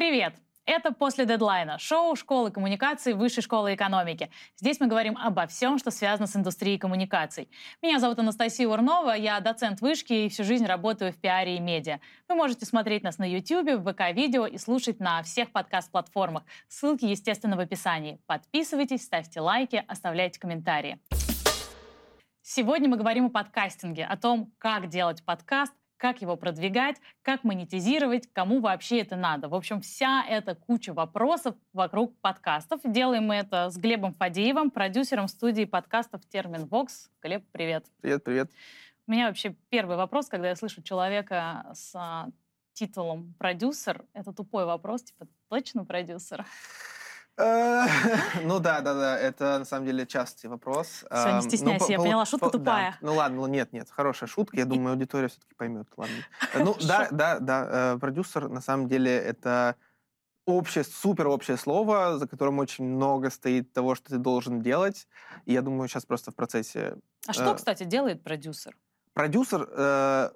Привет! Это «После дедлайна» — шоу школы коммуникаций Высшей школы экономики. Здесь мы говорим обо всем, что связано с индустрией коммуникаций. Меня зовут Анастасия Урнова, я доцент вышки и всю жизнь работаю в пиаре и медиа. Вы можете смотреть нас на YouTube, в ВК-видео и слушать на всех подкаст-платформах. Ссылки, естественно, в описании. Подписывайтесь, ставьте лайки, оставляйте комментарии. Сегодня мы говорим о подкастинге, о том, как делать подкаст, как его продвигать, как монетизировать, кому вообще это надо. В общем, вся эта куча вопросов вокруг подкастов. Делаем мы это с Глебом Фадеевым, продюсером студии подкастов Термин Вокс. Глеб, привет. Привет, привет. У меня вообще первый вопрос, когда я слышу человека с а, титулом продюсер, это тупой вопрос, типа, точно продюсер? Э, ну да, да, да, это на самом деле частый вопрос. Все, не ну, стесняйся, я поняла, шутка тупая. Ну ладно, нет, нет, хорошая шутка, я думаю, аудитория все-таки поймет. Ладно. Э, ну да, да, да, э, продюсер на самом деле это общее, супер общее слово, за которым очень много стоит того, что ты должен делать. И я думаю, сейчас просто в процессе... А что, кстати, делает продюсер? Продюсер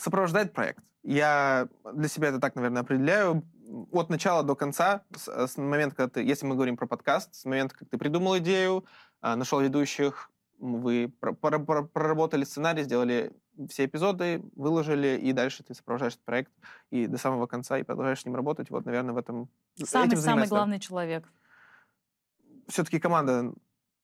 сопровождает проект. Я для себя это так, наверное, определяю от начала до конца, с, э, с момента, когда ты, если мы говорим про подкаст, с момента, как ты придумал идею, а, нашел ведущих, вы проработали сценарий, сделали все эпизоды, выложили, и дальше ты сопровождаешь этот проект и до самого конца, и продолжаешь с ним работать. Вот, наверное, в этом... Самый-самый главный человек. Все-таки команда...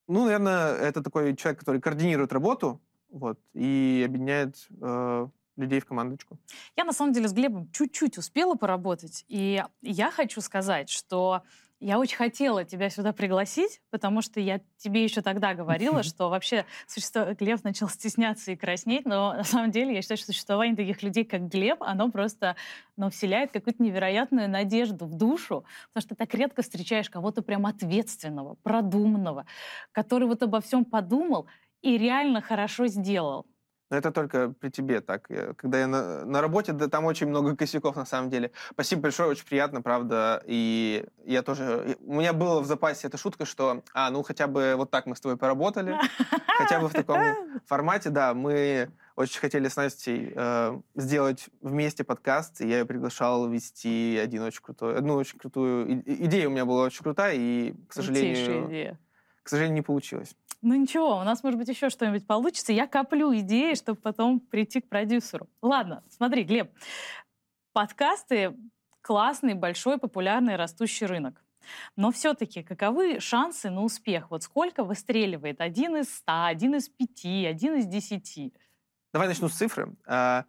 Ну, наверное, это такой человек, который координирует работу, вот, и объединяет э, людей в командочку? Я, на самом деле, с Глебом чуть-чуть успела поработать. И я хочу сказать, что я очень хотела тебя сюда пригласить, потому что я тебе еще тогда говорила, что вообще существо... Глеб начал стесняться и краснеть, но на самом деле я считаю, что существование таких людей, как Глеб, оно просто ну, вселяет какую-то невероятную надежду в душу, потому что так редко встречаешь кого-то прям ответственного, продуманного, который вот обо всем подумал и реально хорошо сделал. Но это только при тебе так. Когда я на, на работе, да там очень много косяков на самом деле. Спасибо большое, очень приятно, правда. И я тоже... У меня было в запасе эта шутка, что, а, ну хотя бы вот так мы с тобой поработали. Хотя бы в таком формате, да. Мы очень хотели с Настей э, сделать вместе подкаст, и я ее приглашал вести один очень крутой, одну очень крутую... Идея у меня была очень крутая, и, к сожалению... идея. К сожалению, не получилось. Ну ничего, у нас, может быть, еще что-нибудь получится. Я коплю идеи, чтобы потом прийти к продюсеру. Ладно, смотри, Глеб, подкасты классный, большой, популярный, растущий рынок. Но все-таки каковы шансы на успех? Вот сколько выстреливает? Один из ста, один из пяти, один из десяти? Давай начну с цифры. А,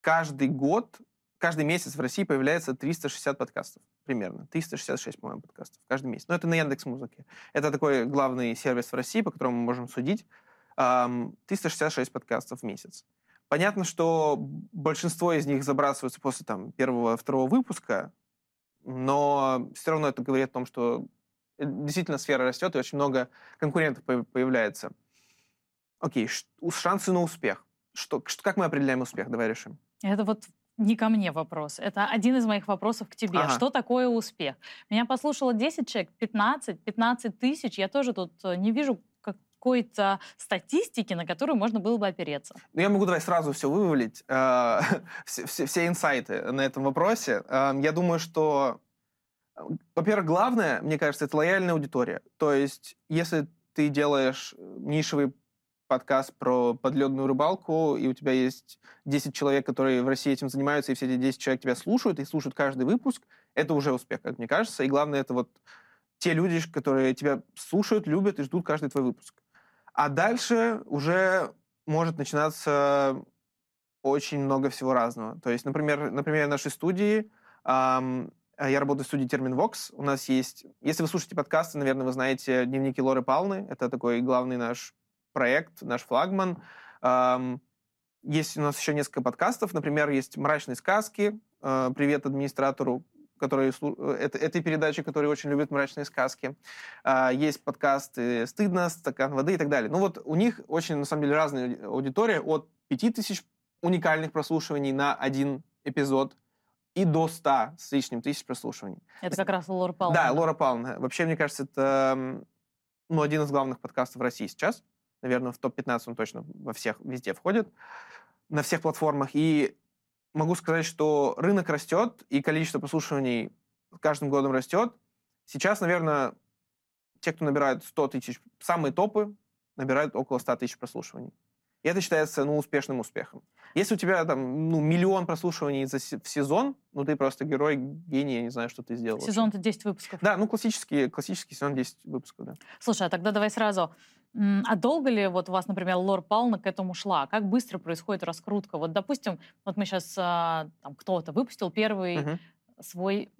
каждый год каждый месяц в России появляется 360 подкастов примерно. 366, по-моему, подкастов каждый месяц. Но это на Яндекс Музыке. Это такой главный сервис в России, по которому мы можем судить. 366 подкастов в месяц. Понятно, что большинство из них забрасываются после там, первого, второго выпуска, но все равно это говорит о том, что э, действительно сфера растет, и очень много конкурентов появляется. Окей, шансы на успех. Что, как мы определяем успех? Давай решим. Это вот не ко мне вопрос. Это один из моих вопросов к тебе. Ага. Что такое успех? Меня послушало 10 человек, 15, 15 тысяч. Я тоже тут э, не вижу какой-то статистики, на которую можно было бы опереться. Ну, я могу давай сразу все вывалить, э, все, все, все инсайты на этом вопросе. Э, я думаю, что, э, во-первых, главное, мне кажется, это лояльная аудитория. То есть, если ты делаешь нишевый подкаст про подледную рыбалку, и у тебя есть 10 человек, которые в России этим занимаются, и все эти 10 человек тебя слушают, и слушают каждый выпуск, это уже успех, как мне кажется. И главное, это вот те люди, которые тебя слушают, любят и ждут каждый твой выпуск. А дальше уже может начинаться очень много всего разного. То есть, например, например нашей студии, эм, я работаю в студии Термин Вокс. У нас есть... Если вы слушаете подкасты, наверное, вы знаете дневники Лоры Палны. Это такой главный наш проект, наш флагман. Есть у нас еще несколько подкастов. Например, есть «Мрачные сказки». Э, привет администратору который, э, это, этой передачи, который очень любит мрачные сказки. А, есть подкасты «Стыдно», «Стакан воды» и так далее. Ну вот у них очень, на самом деле, разная аудитория. От 5000 уникальных прослушиваний на один эпизод и до 100 с лишним тысяч прослушиваний. Это как раз Лора Павловна. Да, Лора Павловна. Вообще, мне кажется, это ну, один из главных подкастов в России сейчас наверное, в топ-15 он точно во всех, везде входит, на всех платформах. И могу сказать, что рынок растет, и количество прослушиваний с каждым годом растет. Сейчас, наверное, те, кто набирают 100 тысяч, самые топы набирают около 100 тысяч прослушиваний. И это считается ну, успешным успехом. Если у тебя там ну, миллион прослушиваний за, в сезон, ну ты просто герой, гений, я не знаю, что ты сделал. Сезон это 10 выпусков. Да, ну классический, классический сезон 10 выпусков, да. Слушай, а тогда давай сразу. А долго ли вот у вас, например, Лор Пална к этому шла? Как быстро происходит раскрутка? Вот, допустим, вот мы сейчас, а, там, кто-то выпустил первый uh-huh. свой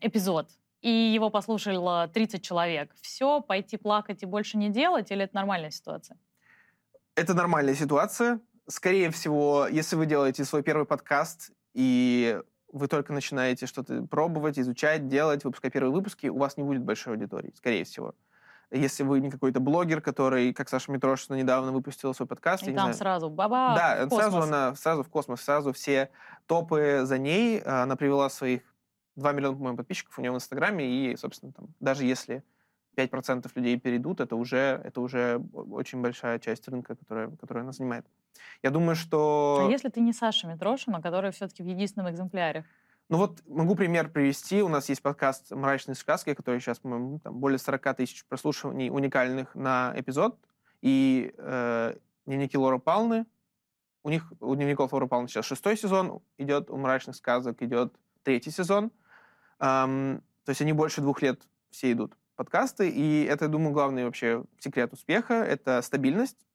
эпизод, и его послушало 30 человек. Все, пойти плакать и больше не делать, или это нормальная ситуация? Это нормальная ситуация. Скорее всего, если вы делаете свой первый подкаст, и вы только начинаете что-то пробовать, изучать, делать, выпускать первые выпуски, у вас не будет большой аудитории, скорее всего. Если вы не какой-то блогер, который, как Саша Митрошина недавно выпустила свой подкаст. И там знаю, сразу баба Да, сразу она сразу в космос, сразу все топы за ней. Она привела своих 2 миллиона, по-моему, подписчиков у нее в Инстаграме, и, собственно, там, даже если 5% людей перейдут, это уже, это уже очень большая часть рынка, которая, которая она занимает. Я думаю, что... А если ты не Саша Митрошина, которая все-таки в единственном экземпляре? Ну вот могу пример привести. У нас есть подкаст «Мрачные сказки», который сейчас, по-моему, там более 40 тысяч прослушиваний уникальных на эпизод. И э, «Дневники Лора Палны». У них, у «Дневников Лора Палны» сейчас шестой сезон идет, у «Мрачных сказок» идет третий сезон. Эм, то есть они больше двух лет все идут подкасты, и это, я думаю, главный вообще секрет успеха — это стабильность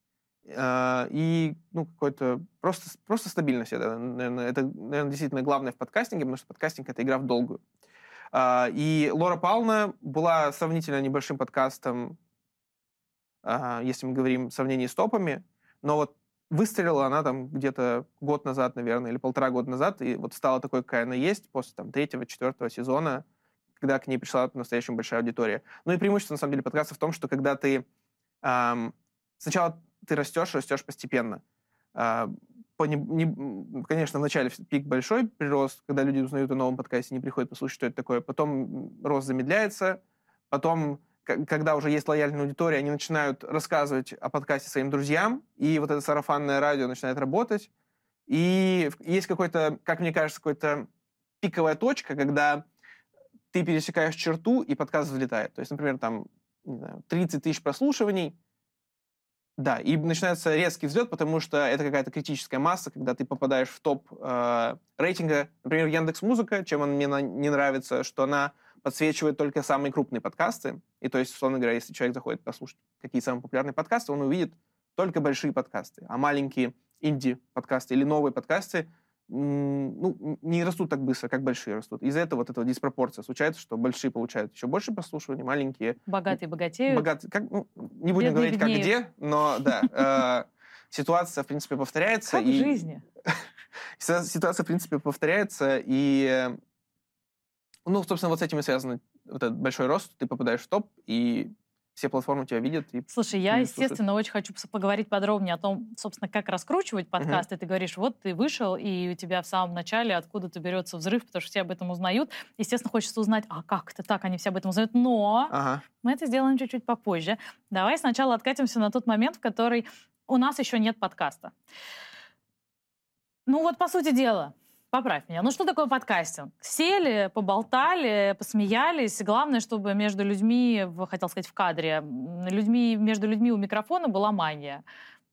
и ну, какой-то просто, просто стабильность. Это, наверное, это, наверное, действительно главное в подкастинге, потому что подкастинг — это игра в долгую. Э, и Лора Павловна была сравнительно небольшим подкастом, э, если мы говорим в сравнении с топами, но вот выстрелила она там где-то год назад, наверное, или полтора года назад, и вот стала такой, какая она есть после там третьего, четвертого сезона, когда к ней пришла настоящая большая аудитория. Ну и преимущество, на самом деле, подкаста в том, что когда ты... Эм, сначала ты растешь, растешь постепенно. Э, по не, не, конечно, вначале пик большой прирост, когда люди узнают о новом подкасте, не приходят послушать, что это такое. Потом рост замедляется. Потом, когда уже есть лояльная аудитория, они начинают рассказывать о подкасте своим друзьям, и вот это сарафанное радио начинает работать. И есть какой-то, как мне кажется, какой-то пиковая точка, когда ты пересекаешь черту, и подкаст взлетает. То есть, например, там, не знаю, 30 тысяч прослушиваний, да, и начинается резкий взлет, потому что это какая-то критическая масса, когда ты попадаешь в топ э, рейтинга. Например, Яндекс Музыка, чем он мне на, не нравится, что она подсвечивает только самые крупные подкасты. И то есть, условно говоря, если человек заходит послушать, какие самые популярные подкасты, он увидит только большие подкасты, а маленькие инди-подкасты или новые подкасты ну, не растут так быстро, как большие растут. Из-за этого вот эта диспропорция случается, что большие получают еще больше прослушиваний, маленькие... Богатые богатеют. Богатые, как, ну, не будем Бедные говорить, как где, но да, э, ситуация, в принципе, повторяется. Как в жизни. Ситуация, в принципе, повторяется, и, ну, собственно, вот с этим и связан вот этот большой рост. Ты попадаешь в топ, и все платформы тебя видят. И Слушай, я, естественно, очень хочу поговорить подробнее о том, собственно, как раскручивать подкаст. Uh-huh. Ты говоришь, вот ты вышел, и у тебя в самом начале откуда-то берется взрыв, потому что все об этом узнают. Естественно, хочется узнать, а как это так, они все об этом узнают. Но uh-huh. мы это сделаем чуть-чуть попозже. Давай сначала откатимся на тот момент, в который у нас еще нет подкаста. Ну вот, по сути дела, Поправь меня. Ну что такое подкастинг? Сели, поболтали, посмеялись. Главное, чтобы между людьми, хотел сказать, в кадре, людьми, между людьми у микрофона была мания.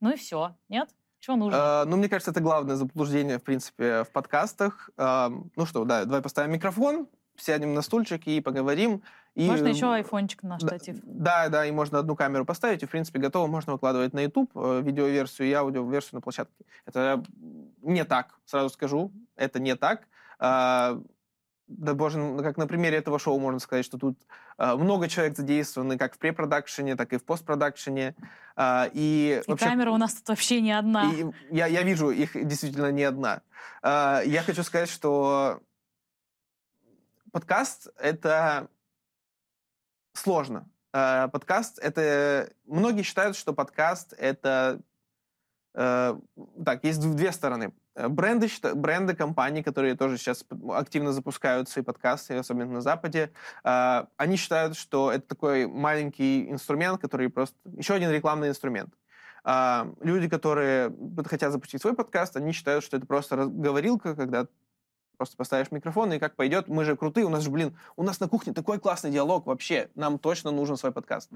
Ну и все. Нет? Чего нужно? Uh, ну, мне кажется, это главное заблуждение, в принципе, в подкастах. Uh, ну что, да, давай поставим микрофон, сядем на стульчик и поговорим. И, можно еще айфончик на штатив. Да, да, и можно одну камеру поставить, и, в принципе, готово. Можно выкладывать на YouTube э, видеоверсию и аудиоверсию на площадке. Это не так, сразу скажу. Это не так. А, да боже, как на примере этого шоу можно сказать, что тут э, много человек задействованы как в препродакшене, так и в постпродакшене. Э, и, и вообще, камера у нас тут вообще не одна. И, я, я вижу, их действительно не одна. Э, я хочу сказать, что подкаст — это сложно. Подкаст — это... Многие считают, что подкаст — это... Э, так, есть две стороны. Бренды, бренды компании, которые тоже сейчас активно запускают свои подкасты, особенно на Западе, э, они считают, что это такой маленький инструмент, который просто... Еще один рекламный инструмент. Люди, которые хотят запустить свой подкаст, они считают, что это просто говорилка, когда просто поставишь микрофон, и как пойдет, мы же крутые, у нас же, блин, у нас на кухне такой классный диалог вообще, нам точно нужен свой подкаст.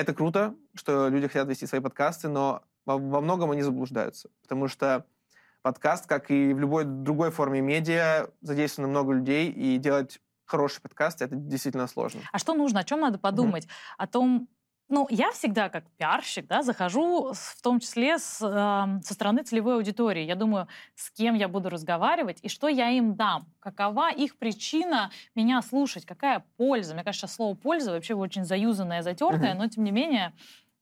Это круто, что люди хотят вести свои подкасты, но во, во многом они заблуждаются, потому что подкаст, как и в любой другой форме медиа, задействовано много людей, и делать хороший подкаст это действительно сложно. А что нужно? О чем надо подумать? Mm-hmm. О том, ну, я всегда как пиарщик, да, захожу в том числе с, э, со стороны целевой аудитории. Я думаю, с кем я буду разговаривать и что я им дам. Какова их причина меня слушать, какая польза. Мне кажется, слово «польза» вообще очень заюзанное, затертое, mm-hmm. но тем не менее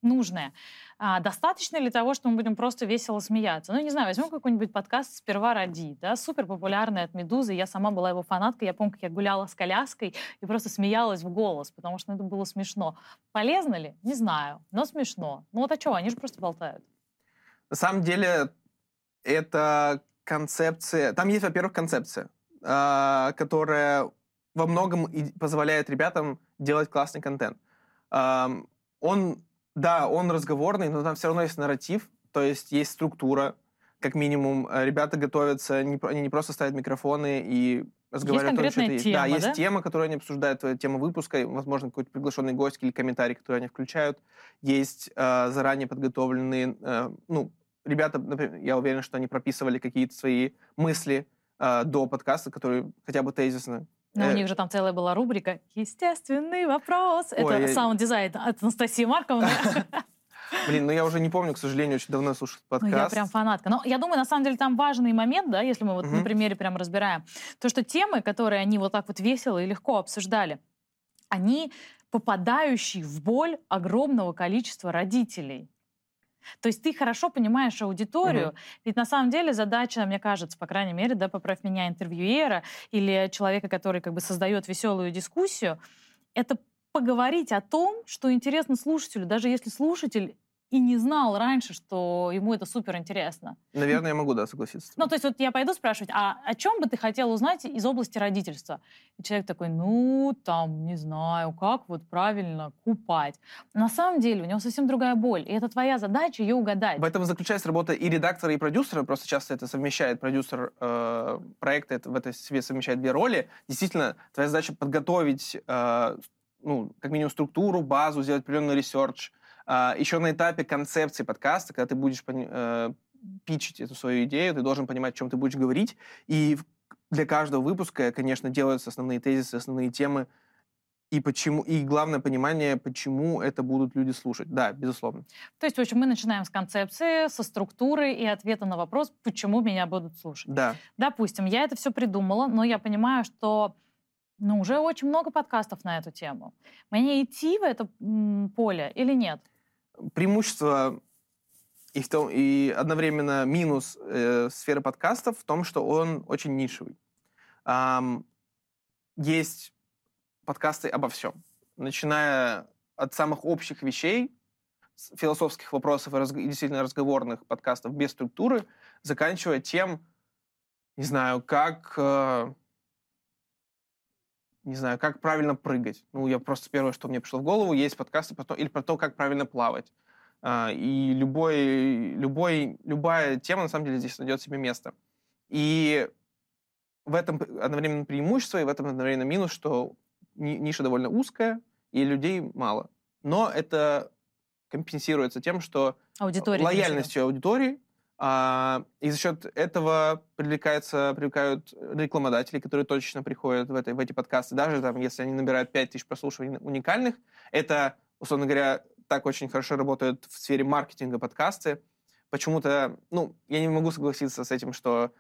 нужное. А, достаточно ли того, что мы будем просто весело смеяться? Ну, не знаю, возьмем какой-нибудь подкаст «Сперва ради», да, супер популярный от «Медузы», я сама была его фанаткой, я помню, как я гуляла с коляской и просто смеялась в голос, потому что это было смешно. Полезно ли? Не знаю, но смешно. Ну вот а что, они же просто болтают. На самом деле, это концепция... Там есть, во-первых, концепция, а, которая во многом позволяет ребятам делать классный контент. Он да, он разговорный, но там все равно есть нарратив, то есть есть структура, как минимум. Э, ребята готовятся, они не просто ставят микрофоны и разговаривают есть о том, что Тема, да, есть да? тема, которую они обсуждают, э, тема выпуска, возможно, какой-то приглашенный гость или комментарий, который они включают. Есть э, заранее подготовленные, э, ну, ребята, например, я уверен, что они прописывали какие-то свои мысли э, до подкаста, которые хотя бы тезисно но ну, э... у них же там целая была рубрика «Естественный вопрос». Ой, Это я... саунд-дизайн от Анастасии Марковны. Блин, ну я уже не помню, к сожалению, очень давно слушал подкаст. Ну, я прям фанатка. Но я думаю, на самом деле там важный момент, да, если мы вот угу. на примере прям разбираем, то, что темы, которые они вот так вот весело и легко обсуждали, они попадающие в боль огромного количества родителей. То есть ты хорошо понимаешь аудиторию, угу. ведь на самом деле задача, мне кажется, по крайней мере, да, поправь меня, интервьюера или человека, который как бы создает веселую дискуссию, это поговорить о том, что интересно слушателю, даже если слушатель и не знал раньше, что ему это супер интересно. Наверное, я могу, да, согласиться. Ну, то есть вот я пойду спрашивать, а о чем бы ты хотел узнать из области родительства? И человек такой, ну, там, не знаю, как вот правильно купать. На самом деле у него совсем другая боль, и это твоя задача ее угадать. В этом заключается работа и редактора, и продюсера, просто часто это совмещает продюсер э, проекта, это в этой себе совмещает две роли. Действительно, твоя задача подготовить, э, ну, как минимум структуру, базу, сделать определенный research, Еще на этапе концепции подкаста, когда ты будешь э, питчить эту свою идею, ты должен понимать, о чем ты будешь говорить. И для каждого выпуска, конечно, делаются основные тезисы, основные темы, и почему, и главное понимание, почему это будут люди слушать. Да, безусловно. То есть, в общем, мы начинаем с концепции, со структуры и ответа на вопрос, почему меня будут слушать. Да. Допустим, я это все придумала, но я понимаю, что ну, уже очень много подкастов на эту тему. Мне идти в это поле или нет? Преимущество и, в том, и одновременно минус э, сферы подкастов в том, что он очень нишевый. Эм, есть подкасты обо всем, начиная от самых общих вещей, философских вопросов и, раз, действительно разговорных подкастов без структуры, заканчивая тем, не знаю, как э, не знаю, как правильно прыгать. Ну, я просто первое, что мне пришло в голову, есть подкасты про то, или про то, как правильно плавать. А, и любой, любой, любая тема, на самом деле, здесь найдет себе место. И в этом одновременно преимущество, и в этом одновременно минус, что ниша довольно узкая, и людей мало. Но это компенсируется тем, что Аудитория лояльностью аудитории и за счет этого привлекаются, привлекают рекламодатели, которые точно приходят в, это, в эти подкасты. Даже там, если они набирают 5000 прослушиваний уникальных, это, условно говоря, так очень хорошо работают в сфере маркетинга подкасты. Почему-то, ну, я не могу согласиться с этим, что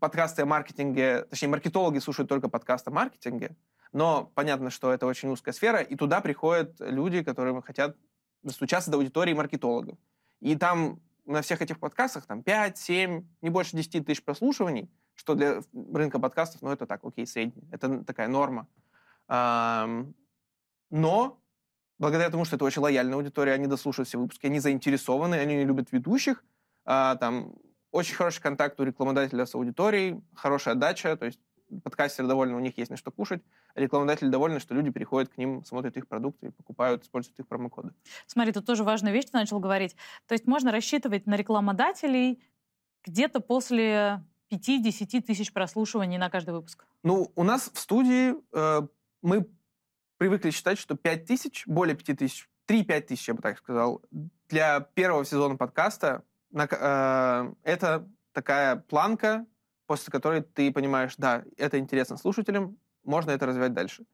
подкасты о маркетинге, точнее, маркетологи слушают только подкасты о маркетинге, но понятно, что это очень узкая сфера, и туда приходят люди, которые хотят достучаться до аудитории маркетологов. И там на всех этих подкастах там 5, 7, не больше 10 тысяч прослушиваний, что для рынка подкастов, ну, это так, окей, средний. Это такая норма. Но благодаря тому, что это очень лояльная аудитория, они дослушают все выпуски, они заинтересованы, они любят ведущих, а, там очень хороший контакт у рекламодателя с аудиторией, хорошая отдача, то есть подкастеры довольны, у них есть на что кушать, а рекламодатели довольны, что люди переходят к ним, смотрят их продукты, покупают, используют их промокоды. Смотри, тут тоже важная вещь, ты начал говорить. То есть можно рассчитывать на рекламодателей где-то после 5-10 тысяч прослушиваний на каждый выпуск? Ну, у нас в студии э, мы привыкли считать, что 5 тысяч, более 5 тысяч, 3-5 тысяч, я бы так сказал, для первого сезона подкаста на, э, это такая планка, после которой ты понимаешь, да, это интересно слушателям, можно это развивать дальше.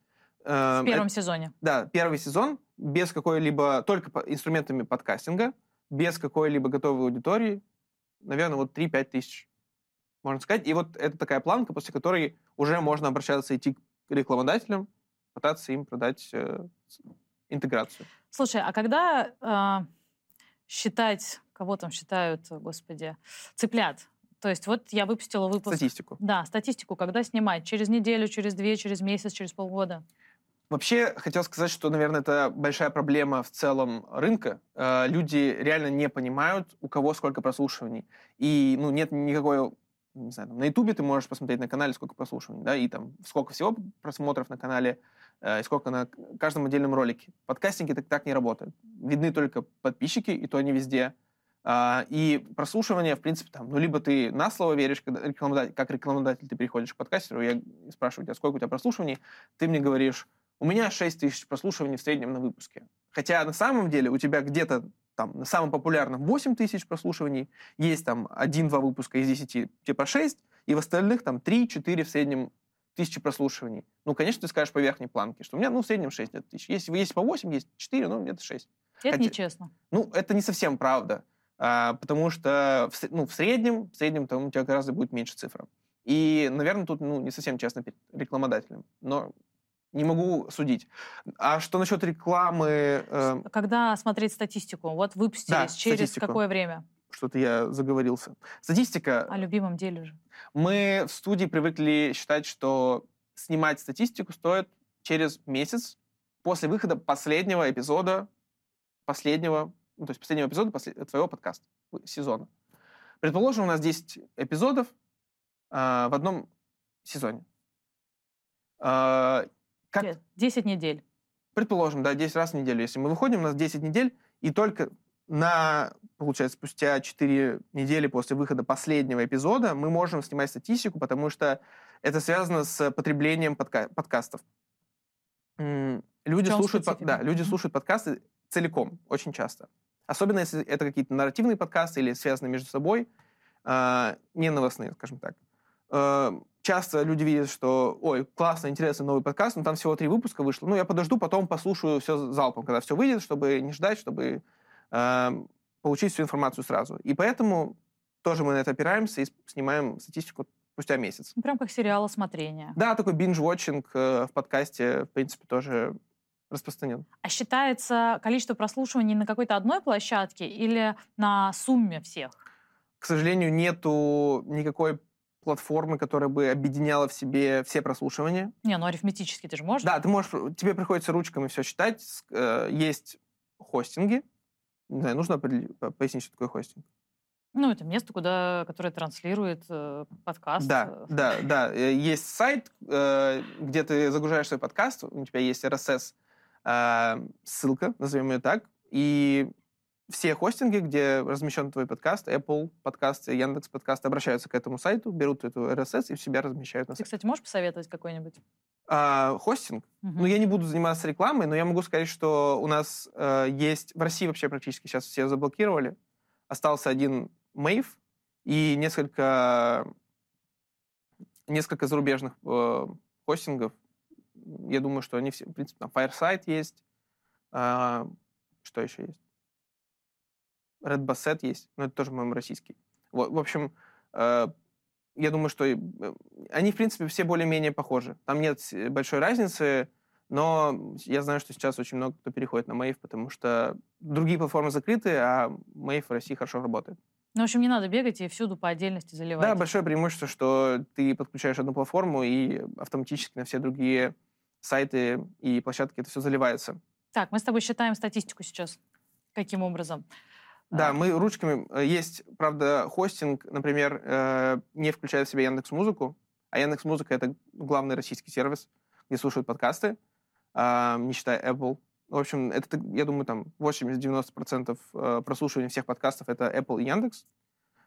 В первом это, сезоне. Да, первый сезон без какой-либо, только по, инструментами подкастинга, без какой-либо готовой аудитории, наверное, вот 3-5 тысяч, можно сказать. И вот это такая планка, после которой уже можно обращаться, идти к рекламодателям, пытаться им продать э, интеграцию. Слушай, а когда э, считать, кого там считают, господи, цыплят, то есть вот я выпустила выпуск... Статистику. Да, статистику. Когда снимать? Через неделю, через две, через месяц, через полгода? Вообще, хотел сказать, что, наверное, это большая проблема в целом рынка. Э, люди реально не понимают, у кого сколько прослушиваний. И ну, нет никакой... Не знаю, там, на Ютубе ты можешь посмотреть на канале, сколько прослушиваний, да, и там сколько всего просмотров на канале, э, и сколько на каждом отдельном ролике. Подкастинги так, так не работают. Видны только подписчики, и то они везде. А, и прослушивание, в принципе, там, ну, либо ты на слово веришь, когда рекламодатель, как рекламодатель ты приходишь к подкастеру, я спрашиваю тебя, сколько у тебя прослушиваний, ты мне говоришь, у меня 6 тысяч прослушиваний в среднем на выпуске. Хотя на самом деле у тебя где-то там на самом популярном 8 тысяч прослушиваний, есть там 1-2 выпуска из 10, типа 6, и в остальных там 3-4 в среднем тысячи прослушиваний. Ну, конечно, ты скажешь по верхней планке, что у меня, ну, в среднем 6 тысяч. Есть, есть по 8, есть 4, ну, где-то 6. Это Хотя, нечестно. Ну, это не совсем правда. А, потому что в, ну, в среднем, в среднем там у тебя гораздо будет меньше цифра. И, наверное, тут ну, не совсем честно перед рекламодателем, но не могу судить. А что насчет рекламы? Э... Когда смотреть статистику? Вот выпустились, да, через статистику. какое время? Что-то я заговорился. Статистика... О любимом деле же. Мы в студии привыкли считать, что снимать статистику стоит через месяц после выхода последнего эпизода, последнего ну, то есть последнего эпизода после, твоего подкаста, сезона. Предположим, у нас 10 эпизодов э, в одном сезоне. Э, как... 10 недель. Предположим, да, 10 раз в неделю. Если мы выходим, у нас 10 недель, и только на, получается, спустя 4 недели после выхода последнего эпизода мы можем снимать статистику, потому что это связано с потреблением подка- подкастов. Люди слушают, да, люди слушают подкасты целиком, очень часто. Особенно, если это какие-то нарративные подкасты или связанные между собой, э, не новостные, скажем так. Э, часто люди видят, что, ой, классно, интересный новый подкаст, но там всего три выпуска вышло. Ну, я подожду, потом послушаю все залпом, когда все выйдет, чтобы не ждать, чтобы э, получить всю информацию сразу. И поэтому тоже мы на это опираемся и снимаем статистику спустя месяц. Прям как сериал осмотрения. Да, такой binge-watching э, в подкасте, в принципе, тоже распространен. А считается количество прослушиваний на какой-то одной площадке или на сумме всех? К сожалению, нету никакой платформы, которая бы объединяла в себе все прослушивания. Не, ну арифметически ты же можешь? Да, ты можешь, тебе приходится ручками все считать. Э, есть хостинги. Не знаю, нужно пояснить, что такое хостинг? Ну, это место, куда, которое транслирует э, подкаст. Да, да, да. Э, есть сайт, э, где ты загружаешь свой подкаст, у тебя есть RSS э, ссылка, назовем ее так, и все хостинги, где размещен твой подкаст, Apple подкасты, Яндекс подкасты, обращаются к этому сайту, берут эту RSS и в себя размещают на сайте. Ты, кстати, можешь посоветовать какой-нибудь? А, хостинг? Угу. Ну, я не буду заниматься рекламой, но я могу сказать, что у нас э, есть... В России вообще практически сейчас все заблокировали. Остался один Mave и несколько, несколько зарубежных э, хостингов, я думаю, что они все, в принципе, там Fireside есть. А, что еще есть? Red Basset есть, но это тоже, по-моему, российский. Вот, в общем, э, я думаю, что э, они, в принципе, все более-менее похожи. Там нет большой разницы, но я знаю, что сейчас очень много кто переходит на Mave, потому что другие платформы закрыты, а Mave в России хорошо работает. Ну, в общем, не надо бегать и всюду по отдельности заливать. Да, большое преимущество, что ты подключаешь одну платформу и автоматически на все другие сайты и площадки это все заливается. Так, мы с тобой считаем статистику сейчас. Каким образом? Да, а. мы ручками... Э, есть, правда, хостинг, например, э, не включает в себя Яндекс Музыку, А Яндекс Музыка — это главный российский сервис, где слушают подкасты, э, не считая Apple. В общем, это, я думаю, там 80-90% э, прослушивания всех подкастов — это Apple и Яндекс.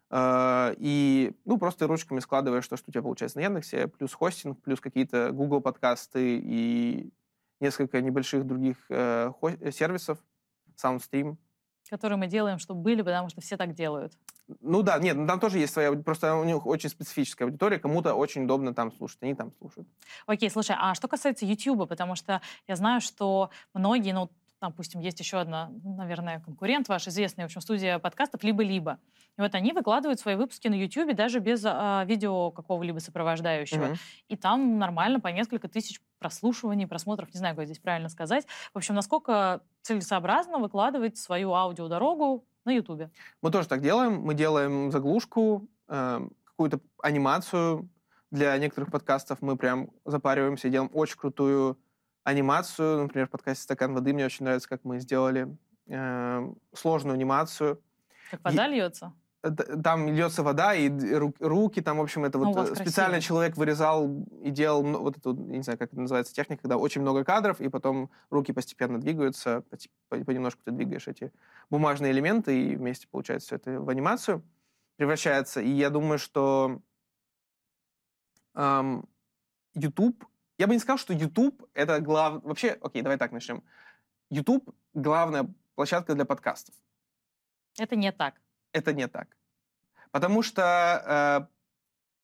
Э, и, ну, просто ручками складываешь то, что у тебя получается на Яндексе, плюс хостинг, плюс какие-то Google подкасты и несколько небольших других э, сервисов, SoundStream. Которые мы делаем, чтобы были, потому что все так делают. Ну да, нет, ну там тоже есть своя, просто у них очень специфическая аудитория, кому-то очень удобно там слушать, они там слушают. Окей, слушай, а что касается YouTube, потому что я знаю, что многие, ну, допустим, есть еще одна, наверное, конкурент ваш, известный, в общем, студия подкастов «Либо-либо». И вот они выкладывают свои выпуски на YouTube даже без а, видео какого-либо сопровождающего. Mm-hmm. И там нормально по несколько тысяч прослушиваний, просмотров, не знаю, как здесь правильно сказать. В общем, насколько целесообразно выкладывать свою аудиодорогу на YouTube? Мы тоже так делаем. Мы делаем заглушку, э, какую-то анимацию. Для некоторых подкастов мы прям запариваемся делаем очень крутую анимацию. Например, в подкасте «Стакан воды» мне очень нравится, как мы сделали э, сложную анимацию. Как вода и... льется? там льется вода, и руки, там, в общем, это ну, вот э, специально красиво. человек вырезал и делал вот эту, не знаю, как это называется техника, когда очень много кадров, и потом руки постепенно двигаются, понемножку ты двигаешь эти бумажные элементы, и вместе получается все это в анимацию превращается. И я думаю, что эм, YouTube, я бы не сказал, что YouTube это главное, вообще, окей, давай так начнем. YouTube главная площадка для подкастов. Это не так это не так. Потому что, э,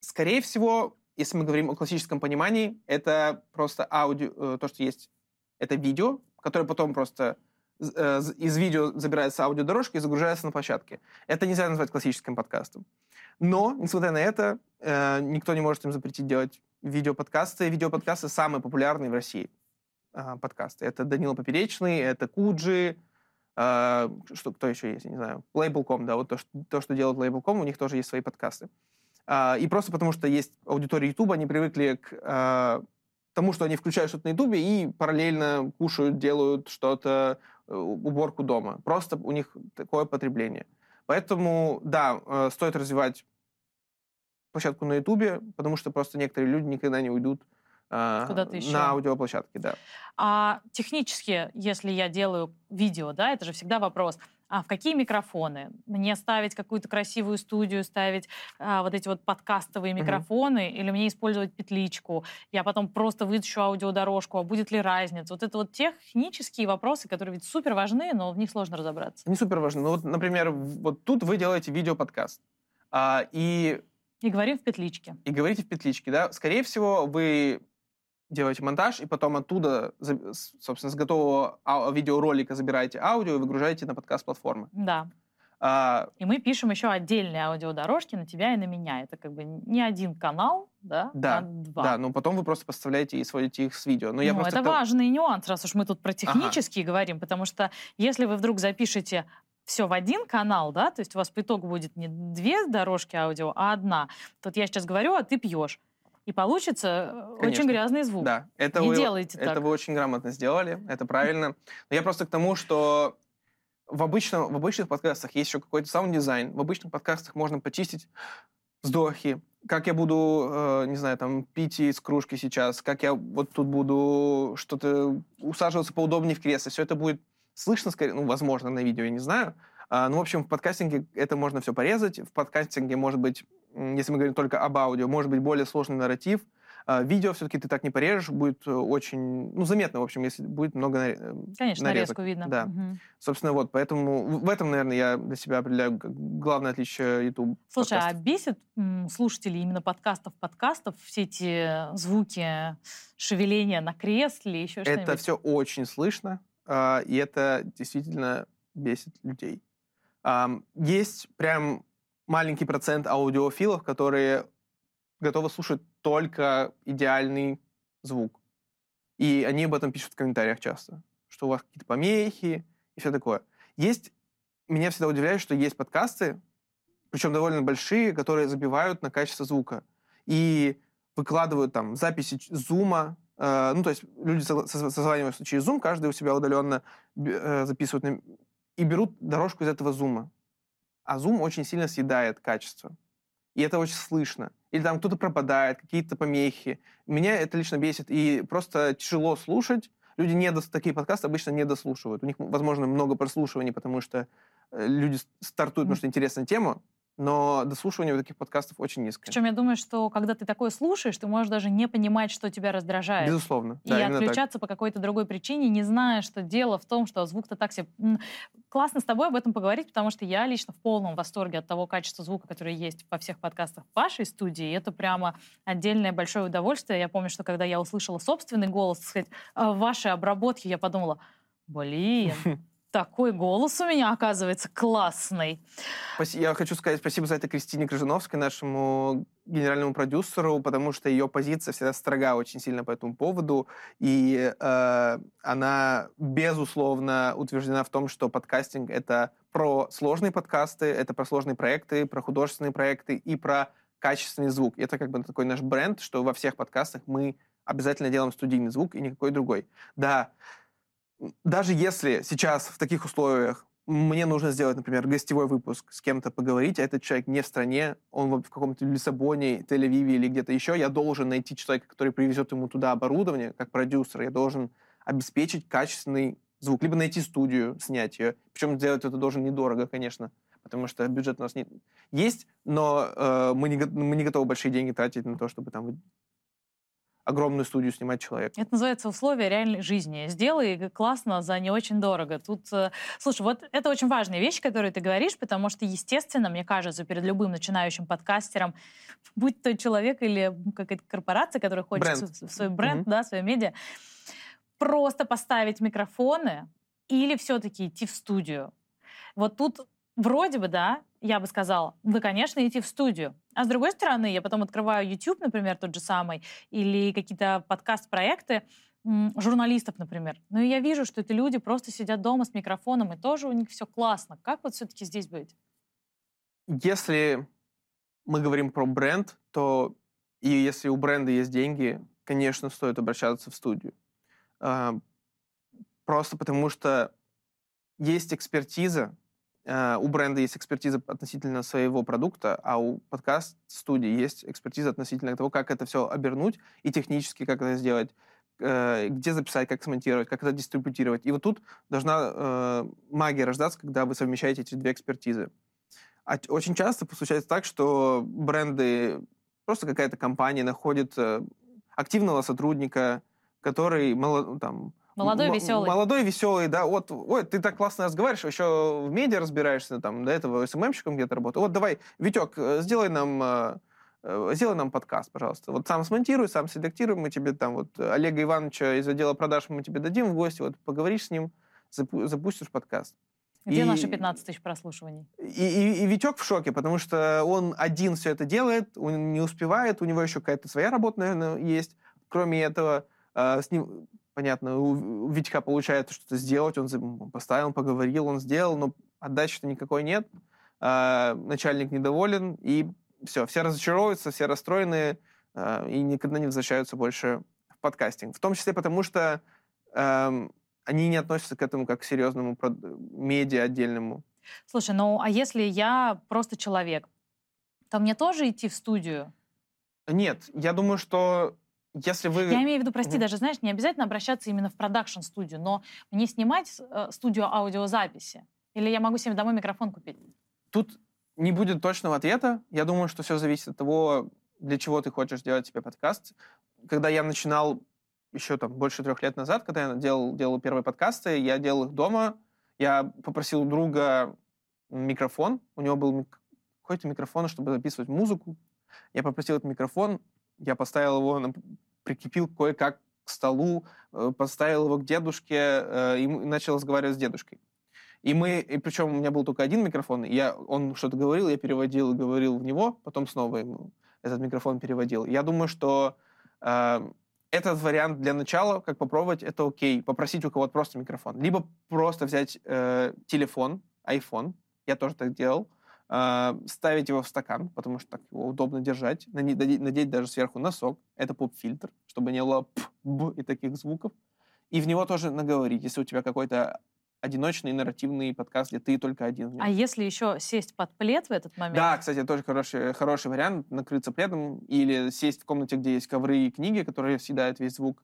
скорее всего, если мы говорим о классическом понимании, это просто аудио, э, то, что есть, это видео, которое потом просто э, из видео забирается аудиодорожка и загружается на площадке. Это нельзя назвать классическим подкастом. Но, несмотря на это, э, никто не может им запретить делать видеоподкасты. Видеоподкасты самые популярные в России э, подкасты. Это Данила Поперечный, это Куджи, а, что, кто еще есть, я не знаю, Label.com, да, вот то, что, то, что делает Label.com, у них тоже есть свои подкасты. А, и просто потому, что есть аудитория YouTube, они привыкли к а, тому, что они включают что-то на YouTube и параллельно кушают, делают что-то, э, уборку дома. Просто у них такое потребление. Поэтому, да, э, стоит развивать площадку на YouTube, потому что просто некоторые люди никогда не уйдут а, Куда-то еще. На аудиоплощадке, да. А технически, если я делаю видео, да, это же всегда вопрос, а в какие микрофоны? Мне ставить какую-то красивую студию, ставить а, вот эти вот подкастовые микрофоны, mm-hmm. или мне использовать петличку? Я потом просто вытащу аудиодорожку, а будет ли разница? Вот это вот технические вопросы, которые ведь супер важны, но в них сложно разобраться. Не супер важны. Ну вот, например, вот тут вы делаете видеоподкаст, а, и... И говорим в петличке. И говорите в петличке, да. Скорее всего, вы делаете монтаж, и потом оттуда, собственно, с готового видеоролика забираете аудио и выгружаете на подкаст-платформы. Да. А, и мы пишем еще отдельные аудиодорожки на тебя и на меня. Это как бы не один канал, да, да а два. Да, но потом вы просто поставляете и сводите их с видео. Но я ну, это хотел... важный нюанс, раз уж мы тут про технические ага. говорим, потому что если вы вдруг запишете все в один канал, да, то есть у вас по итогу будет не две дорожки аудио, а одна. Тут я сейчас говорю, а ты пьешь и получится э, Конечно. очень грязный звук. Да, это не вы, делайте это так. вы очень грамотно сделали, это правильно. Но я просто к тому, что в, обычном, в обычных подкастах есть еще какой-то саунд-дизайн. В обычных подкастах можно почистить вздохи, как я буду, э, не знаю, там, пить из кружки сейчас, как я вот тут буду что-то усаживаться поудобнее в кресло. Все это будет слышно, скорее, ну, возможно, на видео, я не знаю. А, ну, в общем, в подкастинге это можно все порезать. В подкастинге, может быть, если мы говорим только об аудио, может быть более сложный нарратив. А, видео все-таки ты так не порежешь, будет э, очень, ну, заметно, в общем, если будет много э, Конечно, нарезок. нарезку видно. Да. Угу. Собственно, вот, поэтому в этом, наверное, я для себя определяю главное отличие YouTube. Слушай, подкастов. а бесит слушателей именно подкастов, подкастов, все эти звуки, шевеления на кресле, еще что-нибудь? Это все очень слышно, и это действительно бесит людей. Есть прям маленький процент аудиофилов, которые готовы слушать только идеальный звук. И они об этом пишут в комментариях часто, что у вас какие-то помехи и все такое. Есть, меня всегда удивляет, что есть подкасты, причем довольно большие, которые забивают на качество звука. И выкладывают там записи зума, ну, то есть люди созваниваются через Zoom, каждый у себя удаленно э, записывают и берут дорожку из этого зума. А зум очень сильно съедает качество. и это очень слышно. Или там кто-то пропадает, какие-то помехи. Меня это лично бесит, и просто тяжело слушать. Люди не дос... такие подкасты обычно не дослушивают. У них, возможно, много прослушиваний, потому что э, люди стартуют, потому что интересная тема, но дослушивание таких подкастов очень низкое. Причем я думаю, что когда ты такое слушаешь, ты можешь даже не понимать, что тебя раздражает. Безусловно. И да, отключаться по какой-то другой причине, не зная, что дело в том, что звук-то так себе... Классно с тобой об этом поговорить, потому что я лично в полном восторге от того качества звука, которое есть во всех подкастах в вашей студии. И это прямо отдельное большое удовольствие. Я помню, что когда я услышала собственный голос, сказать, в вашей обработке, я подумала, блин, такой голос у меня, оказывается, классный. Я хочу сказать спасибо за это Кристине Крыжиновской, нашему генеральному продюсеру, потому что ее позиция всегда строга очень сильно по этому поводу, и э, она, безусловно, утверждена в том, что подкастинг — это про сложные подкасты, это про сложные проекты, про художественные проекты и про качественный звук. Это как бы такой наш бренд, что во всех подкастах мы обязательно делаем студийный звук и никакой другой. Да, даже если сейчас в таких условиях мне нужно сделать, например, гостевой выпуск, с кем-то поговорить, а этот человек не в стране, он в каком-то Лиссабоне, Тель-Авиве или где-то еще, я должен найти человека, который привезет ему туда оборудование, как продюсер, я должен обеспечить качественный звук, либо найти студию, снять ее. Причем сделать это должен недорого, конечно, потому что бюджет у нас не... есть, но э, мы, не, мы не готовы большие деньги тратить на то, чтобы там огромную студию снимать человек. Это называется условия реальной жизни. Сделай классно за не очень дорого. Тут, э, слушай, вот это очень важная вещь, которую ты говоришь, потому что, естественно, мне кажется, перед любым начинающим подкастером, будь то человек или какая-то корпорация, которая хочет бренд. свой бренд, mm-hmm. да, свое медиа, просто поставить микрофоны или все-таки идти в студию. Вот тут вроде бы, да, я бы сказала, вы, конечно, идти в студию. А с другой стороны, я потом открываю YouTube, например, тот же самый, или какие-то подкаст-проекты, журналистов, например. И я вижу, что это люди просто сидят дома с микрофоном, и тоже у них все классно. Как вот все-таки здесь быть? Если мы говорим про бренд, то и если у бренда есть деньги, конечно, стоит обращаться в студию. А, просто потому что есть экспертиза, у бренда есть экспертиза относительно своего продукта, а у подкаст-студии есть экспертиза относительно того, как это все обернуть и технически как это сделать, э, где записать, как смонтировать, как это дистрибутировать. И вот тут должна э, магия рождаться, когда вы совмещаете эти две экспертизы. А очень часто случается так, что бренды, просто какая-то компания находит активного сотрудника, который там, Молодой, М- веселый. Молодой, веселый, да. Вот, ой, ты так классно разговариваешь, еще в медиа разбираешься, там, до этого СММщиком где-то работал. Вот давай, Витек, э, сделай нам э, э, сделай нам подкаст, пожалуйста. Вот сам смонтируй, сам селектируй, мы тебе там вот Олега Ивановича из отдела продаж мы тебе дадим в гости, вот поговоришь с ним, запустишь подкаст. Где и, наши 15 тысяч прослушиваний? И, и, и Витек в шоке, потому что он один все это делает, он не успевает, у него еще какая-то своя работа, наверное, есть. Кроме этого, с ним понятно, у Витька получается что-то сделать, он поставил, поговорил, он сделал, но отдачи-то никакой нет, а, начальник недоволен, и все, все разочаровываются, все расстроены а, и никогда не возвращаются больше в подкастинг. В том числе потому, что а, они не относятся к этому как к серьезному медиа отдельному. Слушай, ну а если я просто человек, то мне тоже идти в студию? Нет, я думаю, что если вы... Я имею в виду, прости, угу. даже, знаешь, не обязательно обращаться именно в продакшн-студию, но мне снимать э, студию аудиозаписи. Или я могу себе домой микрофон купить? Тут не будет точного ответа. Я думаю, что все зависит от того, для чего ты хочешь делать себе подкаст. Когда я начинал еще там больше трех лет назад, когда я делал, делал первые подкасты, я делал их дома. Я попросил у друга микрофон. У него был какой-то микрофон, чтобы записывать музыку. Я попросил этот микрофон, я поставил его, прикрепил кое-как к столу, э, поставил его к дедушке э, и начал разговаривать с дедушкой. И мы, и причем у меня был только один микрофон, я, он что-то говорил, я переводил и говорил в него, потом снова ему этот микрофон переводил. Я думаю, что э, этот вариант для начала, как попробовать, это окей. Попросить у кого-то просто микрофон. Либо просто взять э, телефон, iPhone, я тоже так делал, ставить его в стакан, потому что так его удобно держать, надеть, надеть даже сверху носок, это поп-фильтр, чтобы не было п, б и таких звуков, и в него тоже наговорить. Если у тебя какой-то одиночный нарративный подкаст, где ты только один. А если еще сесть под плед в этот момент? Да, кстати, тоже хороший, хороший вариант накрыться пледом или сесть в комнате, где есть ковры и книги, которые съедают весь звук.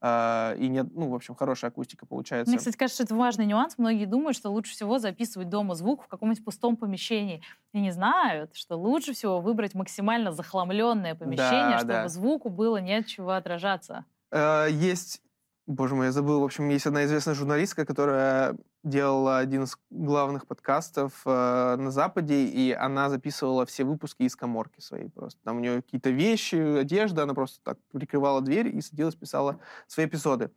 А, и нет, ну, в общем, хорошая акустика получается. Мне, кстати, кажется, что это важный нюанс. Многие думают, что лучше всего записывать дома звук в каком-нибудь пустом помещении. И не знают, что лучше всего выбрать максимально захламленное помещение, Да, чтобы да. звуку было не от чего отражаться. Э, Есть, боже мой, я забыл, в общем, есть одна известная журналистка, которая делала один из главных подкастов э, на Западе, и она записывала все выпуски из коморки своей просто. Там у нее какие-то вещи, одежда, она просто так прикрывала дверь и садилась, писала свои эпизоды.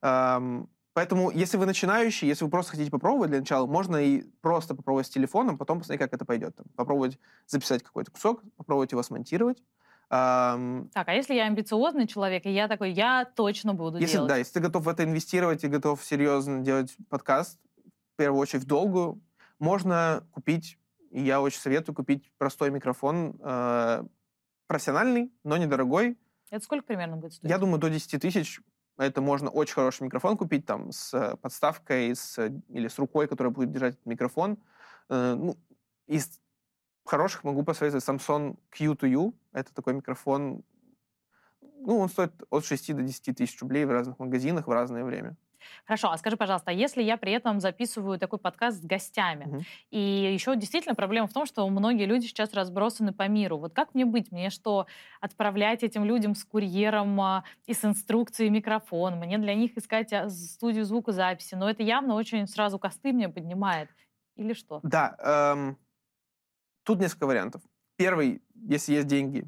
Ам, Поэтому, если вы начинающий, если вы просто хотите попробовать для начала, можно и просто попробовать с телефоном, потом посмотреть, как это пойдет. Там, попробовать записать какой-то кусок, попробовать его смонтировать. Ам, Так, а если я амбициозный человек, и я такой, я точно буду если, делать. да, если ты готов в это инвестировать и готов серьезно делать подкаст, в первую очередь в долгую, можно купить, и я очень советую купить простой микрофон, э, профессиональный, но недорогой. Это сколько примерно будет стоить? Я думаю, до 10 тысяч это можно очень хороший микрофон купить, там, с э, подставкой с, э, или с рукой, которая будет держать микрофон. Э, ну, из хороших могу посоветовать Samsung Q2U. Это такой микрофон, ну, он стоит от 6 до 10 тысяч рублей в разных магазинах в разное время. Хорошо, а скажи, пожалуйста, а если я при этом записываю такой подкаст с гостями, Мгм. и еще действительно проблема в том, что многие люди сейчас разбросаны по миру. Вот как мне быть? Мне что, отправлять этим людям с курьером а, и с инструкцией микрофон? Мне для них искать а, студию звукозаписи? Но это явно очень сразу косты мне поднимает. Или что? Да, эм, тут несколько вариантов. Первый, если есть деньги,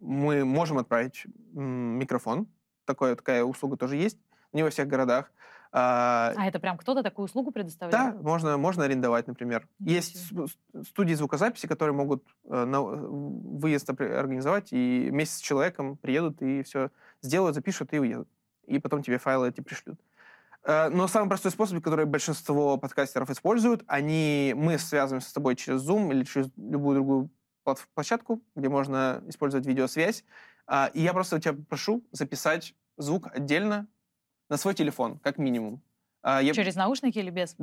мы можем отправить микрофон. Такое, такая услуга тоже есть. Не во всех городах. А, А это прям кто-то такую услугу предоставляет? Да, можно, можно арендовать, например. Ничего Есть студии звукозаписи, которые могут э, на- выезд опри- организовать, и вместе с человеком приедут и все сделают, запишут и уедут. И потом тебе файлы эти пришлют. Э, Но самый простой способ, который большинство подкастеров используют, они, мы связываемся с тобой через Zoom или через любую другую площадку, где можно использовать видеосвязь. А, И я просто у тебя прошу записать звук отдельно на свой телефон, как минимум. А, я- Через наушники или без?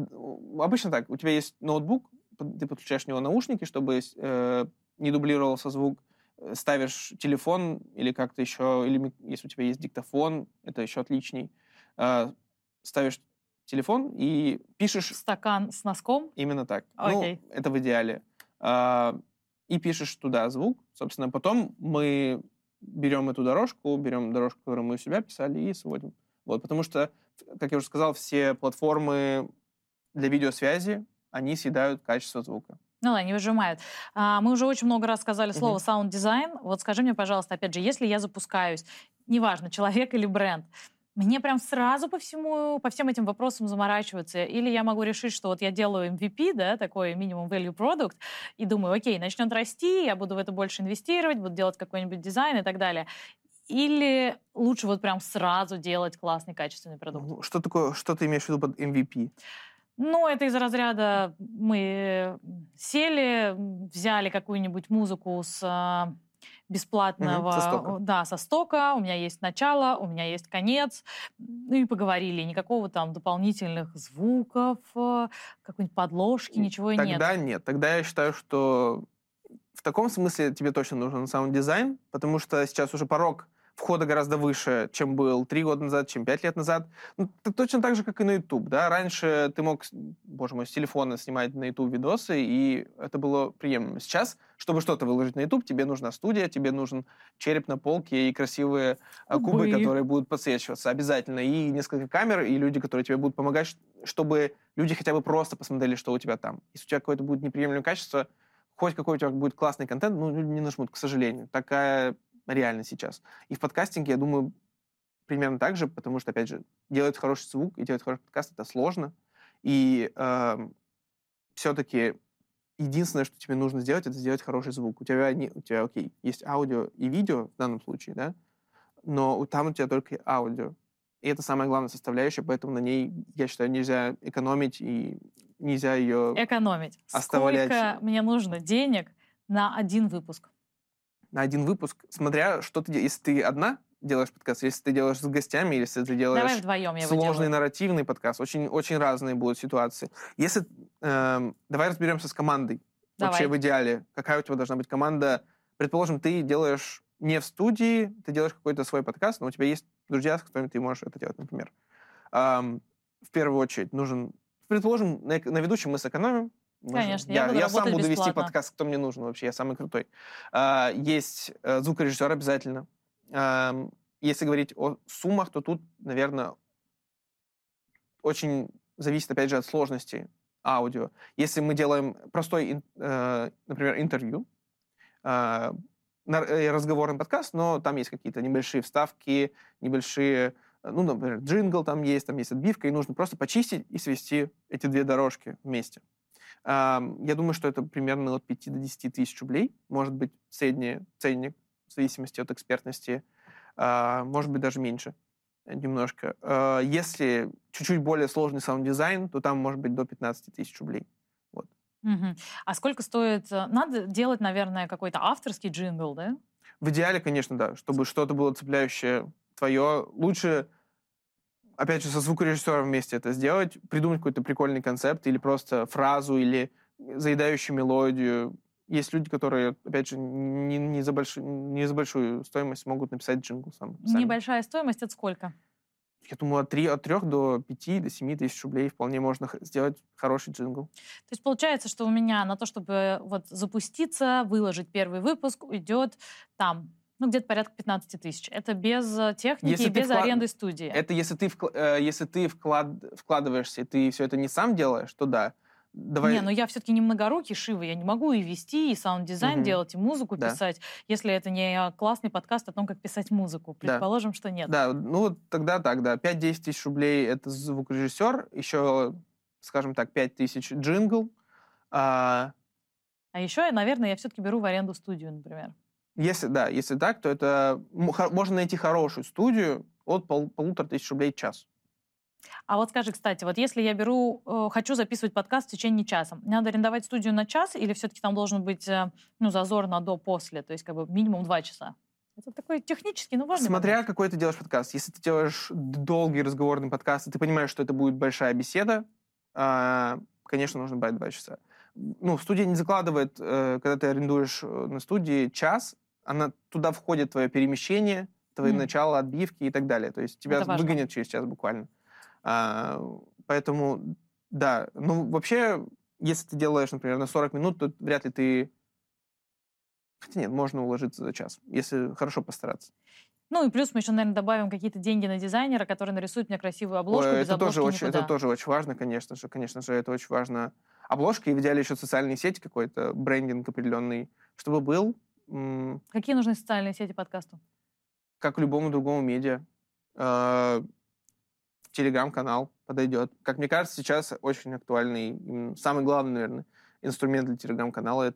Обычно так. У тебя есть ноутбук, ты подключаешь к него наушники, чтобы э, не дублировался звук. Э, Ставишь телефон или как-то еще, или если у тебя есть диктофон, это еще отличней. Э, ставишь телефон и пишешь Стакан с носком? именно так. Окей. Ну, это в идеале. А, и пишешь туда звук. Собственно, потом мы берем эту дорожку, берем дорожку, которую мы у себя писали, и сводим. Вот, потому что, как я уже сказал, все платформы для видеосвязи, они съедают качество звука. Ну да, не выжимают. А, мы уже очень много раз сказали слово саунд-дизайн. Вот скажи мне, пожалуйста, опять же, если я запускаюсь, неважно, человек или бренд, мне прям сразу по всему, по всем этим вопросам заморачиваться? Или я могу решить, что вот я делаю MVP, да, такой минимум value product, и думаю, окей, начнет расти, я буду в это больше инвестировать, буду делать какой-нибудь дизайн и так далее. Или лучше вот прям сразу делать классный, качественный продукт? Ну, Что такое, что ты имеешь в виду под MVP? Ну, это из разряда мы сели, взяли какую-нибудь музыку с бесплатного, со стока. да, со стока. У меня есть начало, у меня есть конец. Ну и поговорили. Никакого там дополнительных звуков, а, какой-нибудь подложки, ничего и нет. Тогда нет. Тогда я считаю, что в таком смысле тебе точно нужен саунд-дизайн, потому что сейчас уже порог входа гораздо выше, чем был три года назад, чем пять лет назад. Ну, точно так же, как и на YouTube, да. Раньше ты мог, боже мой, с телефона снимать на YouTube видосы, и это было приемлемо. Сейчас, чтобы что-то выложить на YouTube, тебе нужна студия, тебе нужен череп на полке и красивые а, кубы, Кубы. которые будут подсвечиваться обязательно, и несколько камер, и люди, которые тебе будут помогать, чтобы люди хотя бы просто посмотрели, что у тебя там. Если у тебя какое-то будет неприемлемое качество, хоть какой у тебя будет классный контент, ну, люди не нажмут, к сожалению. Такая реальность сейчас. И в подкастинге, я думаю, примерно так же, потому что, опять же, делать хороший звук и делать хороший подкаст — это сложно. И все-таки единственное, что тебе нужно сделать, это сделать хороший звук. У тебя, не, у тебя, окей, есть аудио и видео в данном случае, да, но там у тебя только аудио. И это самая главная составляющая, поэтому на ней, я считаю, нельзя экономить и нельзя ее... Экономить. Оставлять. Сколько мне нужно денег на один выпуск? на один выпуск, смотря что ты делаешь. Если ты одна, делаешь подкаст, если ты делаешь с гостями, или если ты делаешь Давай вдвоем я сложный нарративный подкаст. Очень, очень разные будут ситуации. Если, эм, давай разберемся с командой. Давай. Вообще в идеале, какая у тебя должна быть команда? Предположим, ты делаешь не в студии, ты делаешь какой-то свой подкаст, но у тебя есть друзья, с которыми ты можешь это делать, например. Эм, в первую очередь нужен... Предположим, на, на ведущем мы сэкономим, Конечно, я я, буду я сам буду вести подкаст, кто мне нужен вообще, я самый крутой. А, есть э, звукорежиссер обязательно. Если говорить о суммах, то тут, наверное, очень зависит, опять же, от сложности аудио. Если мы делаем простой, э, например, интервью, а, э, разговорный подкаст, но там есть какие-то небольшие вставки, небольшие, э, ну, например, джингл там есть, там есть отбивка, и нужно просто почистить и свести эти две дорожки вместе. Я думаю, что это примерно от 5 до 10 тысяч рублей. Может быть, средний ценник, в зависимости от экспертности. А, Может быть, даже меньше э, немножко. А, Если чуть-чуть более сложный саунд-дизайн, то там может быть до 15 тысяч рублей. Мгм. А сколько стоит... э, Надо делать, наверное, какой-то авторский джингл, да? В идеале, конечно, да, чтобы что-то было цепляющее твое. Лучше, опять же, со звукорежиссером вместе это сделать, придумать какой-то прикольный концепт или просто фразу, или заедающую мелодию. Есть люди, которые, опять же, не, не, за, большую, не за большую стоимость могут написать джингл сам. сами. Небольшая стоимость, это сколько? Я думаю, от, 3, от 3 до 5, до 7 тысяч рублей вполне можно сделать хороший джингл. То есть получается, что у меня на то, чтобы вот запуститься, выложить первый выпуск, уйдет там, ну, где-то порядка 15 тысяч. Это без э, техники Если и без вклад- аренды студии. Это если ты, вкла- э, если ты вклад, вкладываешься, и ты все это не сам делаешь, то да. Давай... Не, ну я все-таки не многорукий Шива, я не могу и вести, и саунд-дизайн Мгм. делать, и музыку Да. писать, если это не классный подкаст о том, как писать музыку. Да. Предположим, что нет. Да, ну тогда так, да. 5-10 тысяч рублей — это звукорежиссер, еще, скажем так, 5 тысяч джингл. А, А еще, наверное, я все-таки беру в аренду студию, например. если, да, если так, то это можно найти хорошую студию от пол- полутора тысяч рублей в час. А вот скажи, кстати, вот если я беру, э, хочу записывать подкаст в течение часа, мне надо арендовать студию на час или все-таки там должен быть, э, ну, зазор на до-после, то есть как бы минимум два часа? Это такой технический, но важный Смотря момент. какой ты делаешь подкаст. Если ты делаешь долгий разговорный подкаст, и ты понимаешь, что это будет большая беседа, а, конечно, нужно брать два часа. Ну, студия не закладывает, э, когда ты арендуешь на студии час, она туда входит твое перемещение, твои Мгм. начало, отбивки и так далее. То есть тебя выгонят через час буквально. А, поэтому, да. Ну, вообще, если ты делаешь, например, на 40 минут, то вряд ли ты... Хотя нет, можно уложиться за час, если хорошо постараться. Ну и плюс мы еще, наверное, добавим какие-то деньги на дизайнера, который нарисует мне красивую обложку. Ой, без это, тоже очень, это тоже очень важно, конечно же. Конечно же, это очень важно. Обложка и в идеале еще социальные сети какой-то, брендинг определенный, чтобы был, Какие нужны социальные сети подкасту? как любому другому медиа. Телеграм-канал подойдет. Как мне кажется, сейчас очень актуальный, самый главный, наверное, инструмент для телеграм-канала.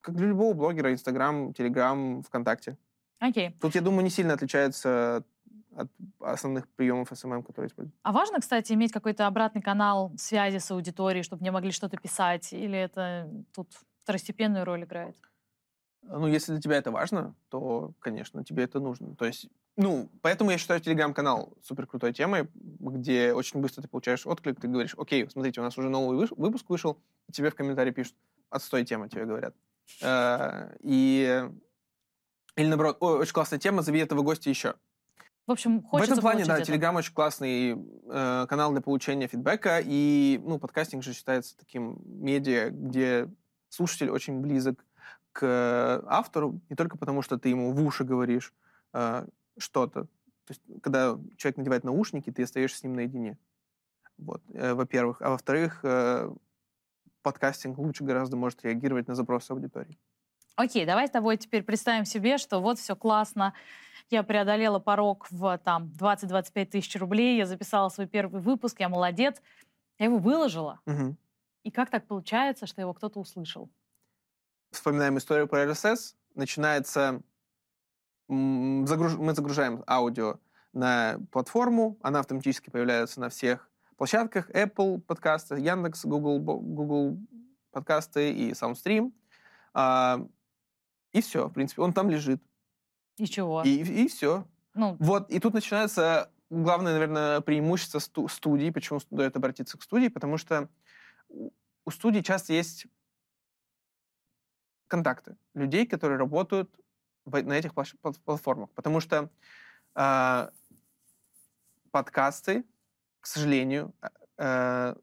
Как для любого блогера, Инстаграм, Телеграм, ВКонтакте. Окей. Тут, я думаю, не сильно отличается от основных приемов SMM, которые используют. А важно, кстати, иметь какой-то обратный канал связи с аудиторией, чтобы мне могли что-то писать? Или это тут второстепенную роль играет? Ну, если для тебя это важно, то, конечно, тебе это нужно. То есть, ну, поэтому я считаю телеграм-канал супер крутой темой, где очень быстро ты получаешь отклик, ты говоришь, окей, смотрите, у нас уже новый выпуск вышел, и тебе в комментарии пишут, отстой тема, тебе говорят. Э, И... Или наоборот, ой, очень классная тема, зови этого гостя еще. В общем, В хочется этом плане, да, это. Телеграм очень классный э, канал для получения фидбэка, и, ну, подкастинг же считается таким медиа, где слушатель очень близок к автору, не только потому, что ты ему в уши говоришь э, что-то. То есть, когда человек надевает наушники, ты остаешься с ним наедине. Вот, э, во-первых. А во-вторых, э, подкастинг лучше гораздо может реагировать на запросы аудитории. Окей, давай с тобой теперь представим себе, что вот все классно, я преодолела порог в там 20-25 тысяч рублей, я записала свой первый выпуск, я молодец, я его выложила. Мгм. И как так получается, что его кто-то услышал? вспоминаем историю про RSS, начинается... загруж- Мы загружаем аудио на платформу, она автоматически появляется на всех площадках. Apple подкасты, Яндекс, Google, Google подкасты и SoundStream. А, и все, в принципе, он там лежит. И чего? И, и все. Ну, Вот, и тут начинается главное, наверное, преимущество сту- студии, почему стоит обратиться к студии, потому что у студии часто есть контакты людей, которые работают на этих платформах. Потому что а, подкасты, к сожалению, а, э,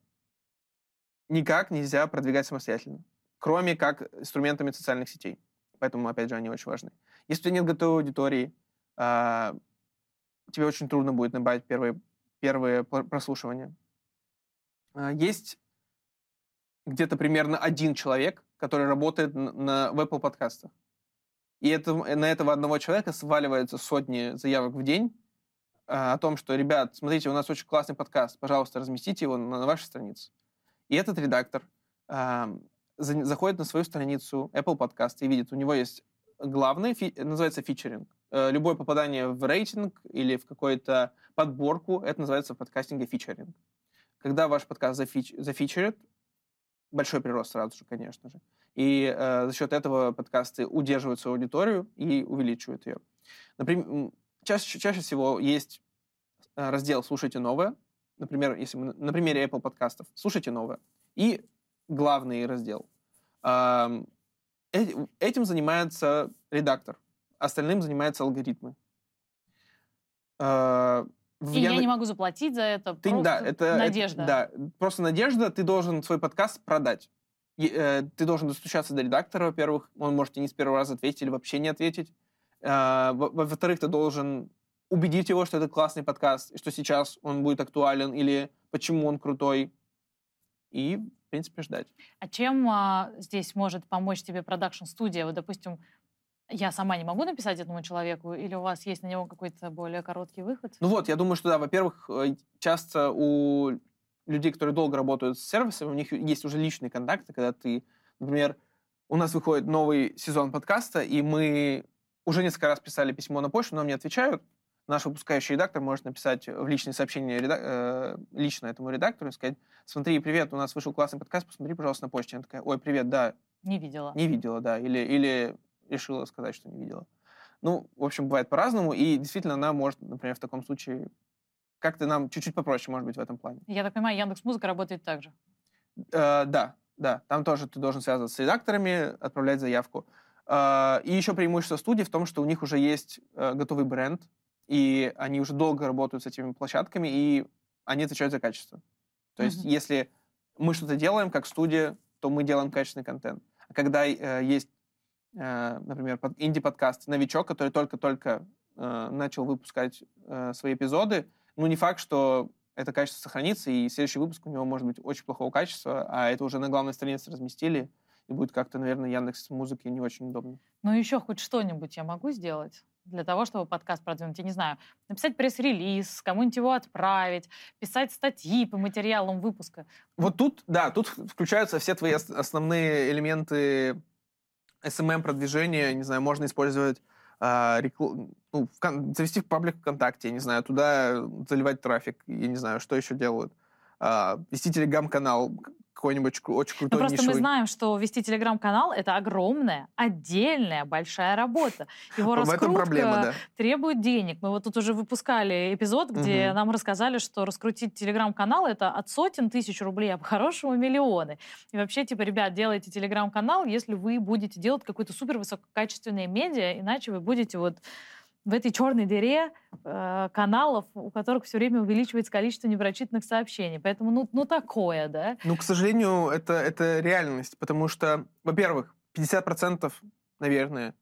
никак нельзя продвигать самостоятельно, кроме как инструментами социальных сетей. Поэтому, опять же, они очень важны. Если у тебя нет готовой аудитории, а, тебе очень трудно будет набрать первые, первые пр- прослушивания. Есть где-то примерно один человек, который работает н- на, в Apple подкастах. И это, на этого одного человека сваливается сотни заявок в день а, о том, что, ребят, смотрите, у нас очень классный подкаст, пожалуйста, разместите его на, на вашей странице. И этот редактор а, за- заходит на свою страницу Apple подкаст и видит, у него есть главный, фи- называется фичеринг. Э, Любое попадание в рейтинг или в какую-то подборку, это называется в подкастинге фичеринг. Когда ваш подкаст зафич, зафичерит, большой прирост сразу же, конечно же. И э, за счет этого подкасты удерживают свою аудиторию и увеличивают ее. Например, чаще, чаще всего есть э, раздел «Слушайте новое». Например, если мы на- примере Apple подкастов «Слушайте новое». И главный раздел. Э- Этим занимается редактор. Остальным занимаются алгоритмы. Э, в и я Яндекс- не могу заплатить за это. ты, просто да, это, это- надежда. да, просто надежда. Ты должен свой подкаст продать. И, э, ты должен достучаться до редактора, во-первых. Он может тебе не с первого раза ответить или вообще не ответить. А, во- во-вторых, ты должен убедить его, что это классный подкаст, и что сейчас он будет актуален, или почему он крутой. И, в принципе, ждать. А чем а, здесь может помочь тебе продакшн-студия? Вот, допустим, я сама не могу написать этому человеку, или у вас есть на него какой-то более короткий выход? Ну вот, я думаю, что да, во-первых, э, часто у людей, которые долго работают с сервисом, у них есть уже личные контакты, когда ты, например, у нас выходит новый сезон подкаста, и мы уже несколько раз писали письмо на почту, нам не отвечают. Наш выпускающий редактор может написать в личные сообщения реда- э, лично этому редактору и сказать, смотри, привет, у нас вышел классный подкаст, посмотри, пожалуйста, на почте. Она такая, ой, привет, да, Не видела. не видела, да, или, или решила сказать, что не видела. Ну, в общем, бывает по-разному, и действительно она может, например, в таком случае как-то нам чуть-чуть попроще, может быть, в этом плане. Я так понимаю, Яндекс Музыка работает так же. Э, да, да, там тоже ты должен связываться с редакторами, отправлять заявку. Э, и еще преимущество студии в том, что у них уже есть э, готовый бренд, и они уже долго работают с этими площадками, и они отвечают за качество. То есть, Мгм. если мы что-то делаем как студия, то мы делаем качественный контент. А когда э, есть, э, например, под- инди-подкаст «Новичок», который только-только э, начал выпускать э, свои эпизоды, ну, не факт, что это качество сохранится, и следующий выпуск у него может быть очень плохого качества, а это уже на главной странице разместили, и будет как-то, наверное, Яндекс музыки не очень удобно. Ну, еще хоть что-нибудь я могу сделать для того, чтобы подкаст продвинуть? Я не знаю, написать пресс-релиз, кому-нибудь его отправить, писать статьи по материалам выпуска. Вот тут, да, тут включаются все твои ос- основные элементы SMM-продвижения, не знаю, можно использовать а, рекл- ну, вкон- завести паблик ВКонтакте, я не знаю, туда заливать трафик, я не знаю, что еще делают. А, вести телеграм-канал какой-нибудь очень Ну, крутой, просто мы нишевый. знаем, что вести телеграм-канал — это огромная, отдельная, большая работа. Его раскрутка проблема, да. требует денег. Мы вот тут уже выпускали эпизод, где Мгм. нам рассказали, что раскрутить телеграм-канал — это от сотен тысяч рублей, а по-хорошему миллионы. И вообще, типа, ребят, делайте телеграм-канал, если вы будете делать какое-то супер высококачественное медиа, иначе вы будете вот в этой черной дыре э, каналов, у которых все время увеличивается количество непрочитанных сообщений. Поэтому, ну, ну такое, да? Ну, к сожалению, это, это реальность, потому что, во-первых, 50%, наверное,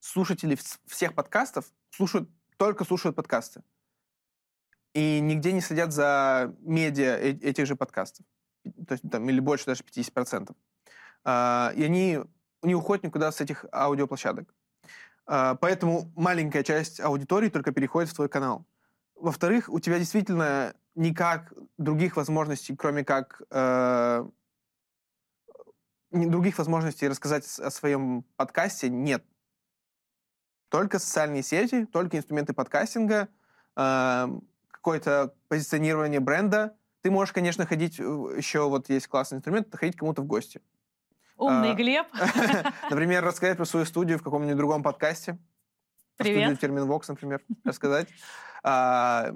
слушателей вс- всех подкастов слушают, только слушают подкасты. И нигде не следят за медиа э- этих же подкастов. То есть там, или больше даже 50%. А, и они не уходят никуда с этих аудиоплощадок. А, поэтому маленькая часть аудитории только переходит в твой канал. Во-вторых, у тебя действительно никак других возможностей, кроме как э, других возможностей рассказать о своем подкасте нет. Только социальные сети, только инструменты подкастинга, э, какое-то позиционирование бренда. Ты можешь, конечно, ходить, в- еще вот есть классный инструмент, ходить кому-то в гости. Умный А, Глеб. Например, рассказать про свою студию в каком-нибудь другом подкасте. Привет. термин Vox, например, рассказать. А,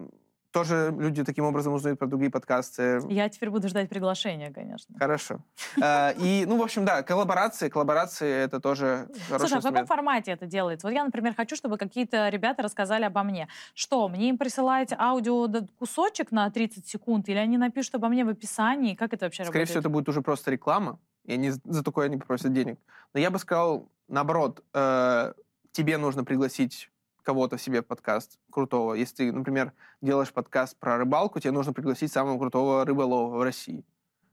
тоже люди таким образом узнают про другие подкасты. Я теперь буду ждать приглашения, конечно. Хорошо. А, и, ну, в общем, да, коллаборации, коллаборации это тоже хороший Слушай, а в каком формате это делается? Вот я, например, хочу, чтобы какие-то ребята рассказали обо мне. Что, мне им присылаете аудио кусочек на 30 секунд, или они напишут обо мне в описании? Как это вообще Скорее работает? всего, это будет уже просто реклама, и они за такое не попросят денег. Но я бы сказал, наоборот, э, тебе нужно пригласить кого-то себе в подкаст крутого. Если ты, например, делаешь подкаст про рыбалку, тебе нужно пригласить самого крутого рыболова в России.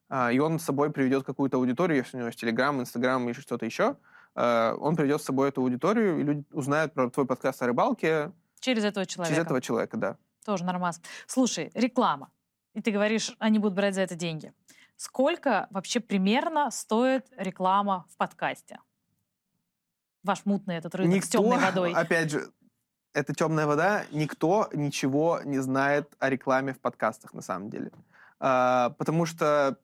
А, и он с собой приведет какую-то аудиторию, если у него есть Телеграм, Инстаграм или что-то еще. А, он приведет с собой эту аудиторию, и люди узнают про твой подкаст о рыбалке Через этого человека. через этого человека, да. Тоже нормас. Слушай, реклама. И ты говоришь, они будут брать за это деньги. Сколько вообще примерно стоит реклама в подкасте? Ваш мутный этот рынок с темной водой. опять же, это темная вода, никто ничего не знает о рекламе в подкастах на самом деле. А, потому что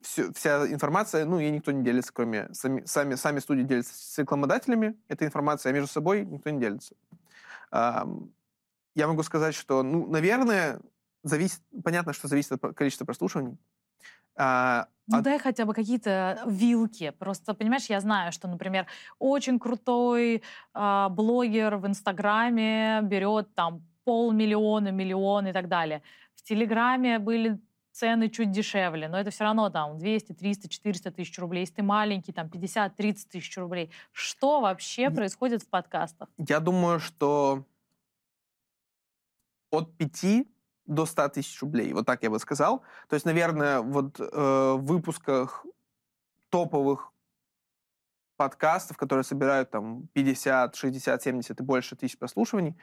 всю, вся информация, ну, ей никто не делится, кроме сами, сами, сами студии делятся с рекламодателями, эта информация, а между собой никто не делится. А, я могу сказать, что, ну, наверное, зависит, понятно, что зависит от количества прослушиваний. А, Ну от- дай хотя бы какие-то вилки. Просто, понимаешь, я знаю, что, например, очень крутой а, блогер в Инстаграме берет там полмиллиона, миллион и так далее. В Телеграме были цены чуть дешевле, но это все равно там 200, 300, 400 тысяч рублей. Если ты маленький, там 50, 30 тысяч рублей. Что вообще происходит в подкастах? Я думаю, что от 5 до 100 тысяч рублей. Вот так я бы сказал. То есть, наверное, вот э, в выпусках топовых подкастов, которые собирают там 50, 60, 70 и больше тысяч прослушиваний,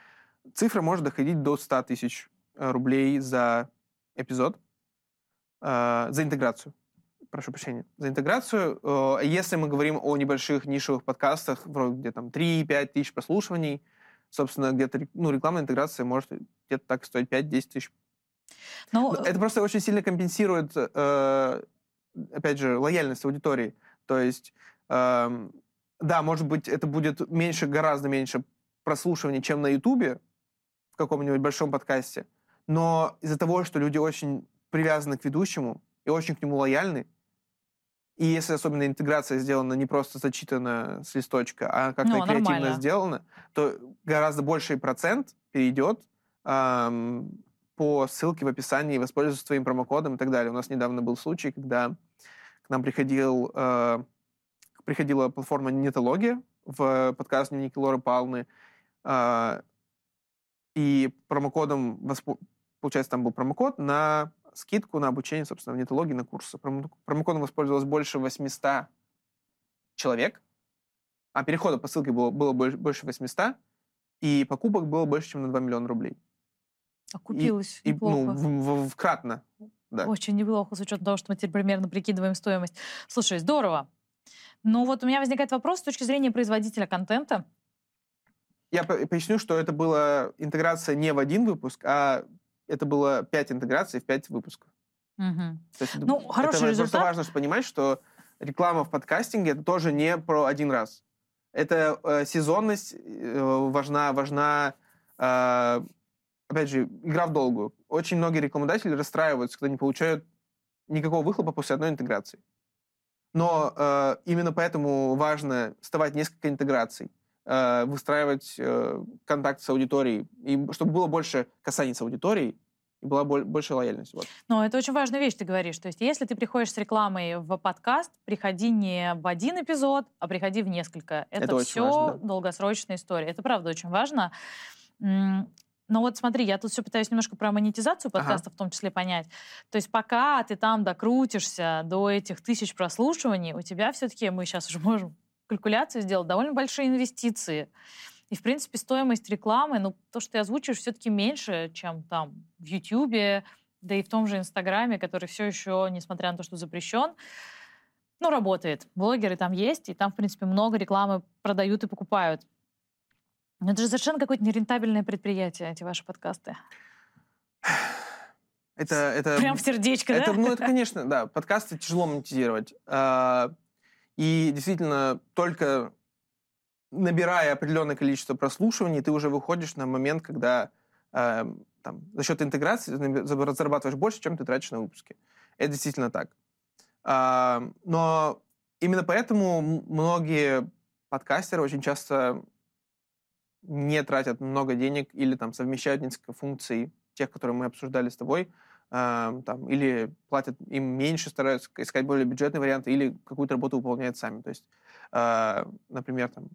цифра может доходить до 100 тысяч э, рублей за эпизод, э, за интеграцию. Прошу прощения. За интеграцию. Э, если мы говорим о небольших нишевых подкастах, вроде где там 3-5 тысяч прослушиваний, собственно, где-то ну, рекламная интеграция может где-то так стоить 5-10 тысяч. Ну, Но Это просто очень сильно компенсирует, э, опять же, лояльность аудитории. То есть, эм, да, может быть, это будет меньше, гораздо меньше прослушиваний, чем на Ютубе в каком-нибудь большом подкасте. Но из-за того, что люди очень привязаны к ведущему и очень к нему лояльны, и если особенно интеграция сделана не просто зачитана с листочка, а как-то Ну, креативно нормально. сделана, то гораздо больший процент перейдет ам, по ссылке в описании, воспользоваться твоим промокодом и так далее. У нас недавно был случай, когда к нам приходил, э, приходила платформа Нетология в подкаст дневники Лоры Палны, э, и промокодом, воспо- получается, там был промокод на скидку на обучение, собственно, в нетологии на курсы. Промо- Промокодом воспользовалось больше 800 человек, а перехода по ссылке было, было больше, больше 800, и покупок было больше, чем на 2 миллиона рублей. окупилось И, неплохо. ну, в, в- вкратно. Да. Очень неплохо, с учетом того, что мы теперь примерно прикидываем стоимость. Слушай, здорово. Но вот у меня возникает вопрос с точки зрения производителя контента. Я по- поясню, что это была интеграция не в один выпуск, а это было 5 интеграций в 5 выпусков. Мгм. То есть это- Ну, это хороший ва- результат. Просто важно понимать, что реклама в подкастинге это тоже не про один раз. Это э, сезонность э, важна, важна, э, опять же, игра в долгую. Очень многие рекламодатели расстраиваются, когда не получают никакого выхлопа после одной интеграции. Но э, именно поэтому важно вставать несколько интеграций, э, выстраивать э, контакт с аудиторией, и чтобы было больше касаний с аудиторией, и была боль- больше лояльность. Вот. Но это очень важная вещь, ты говоришь. То есть если ты приходишь с рекламой в подкаст, приходи не в один эпизод, а приходи в несколько. Это, Это все важно, да. долгосрочная история. Это правда очень важно. Но вот смотри, я тут все пытаюсь немножко про монетизацию Ага. подкаста в том числе понять. То есть пока ты там докрутишься до этих тысяч прослушиваний, у тебя все-таки, мы сейчас уже можем калькуляцию сделать, довольно большие инвестиции. И, в принципе, стоимость рекламы, ну, то, что ты озвучиваешь, все-таки меньше, чем там в Ютьюбе, да и в том же Инстаграме, который все еще, несмотря на то, что запрещен, ну, работает. Блогеры там есть, и там, в принципе, много рекламы продают и покупают. Но это же совершенно какое-то нерентабельное предприятие, эти ваши подкасты. Это, это, Прям в сердечко, это, да? Ну, это, конечно, да, подкасты тяжело монетизировать. А, И действительно, только набирая определенное количество прослушиваний, ты уже выходишь на момент, когда э, там, за счет интеграции зарабатываешь больше, чем ты тратишь на выпуски. Это действительно так. Э, но именно поэтому многие подкастеры очень часто не тратят много денег или там совмещают несколько функций, тех, которые мы обсуждали с тобой, там, или платят им меньше, стараются искать более бюджетные варианты, или какую-то работу выполняют сами. То есть, э, например, там,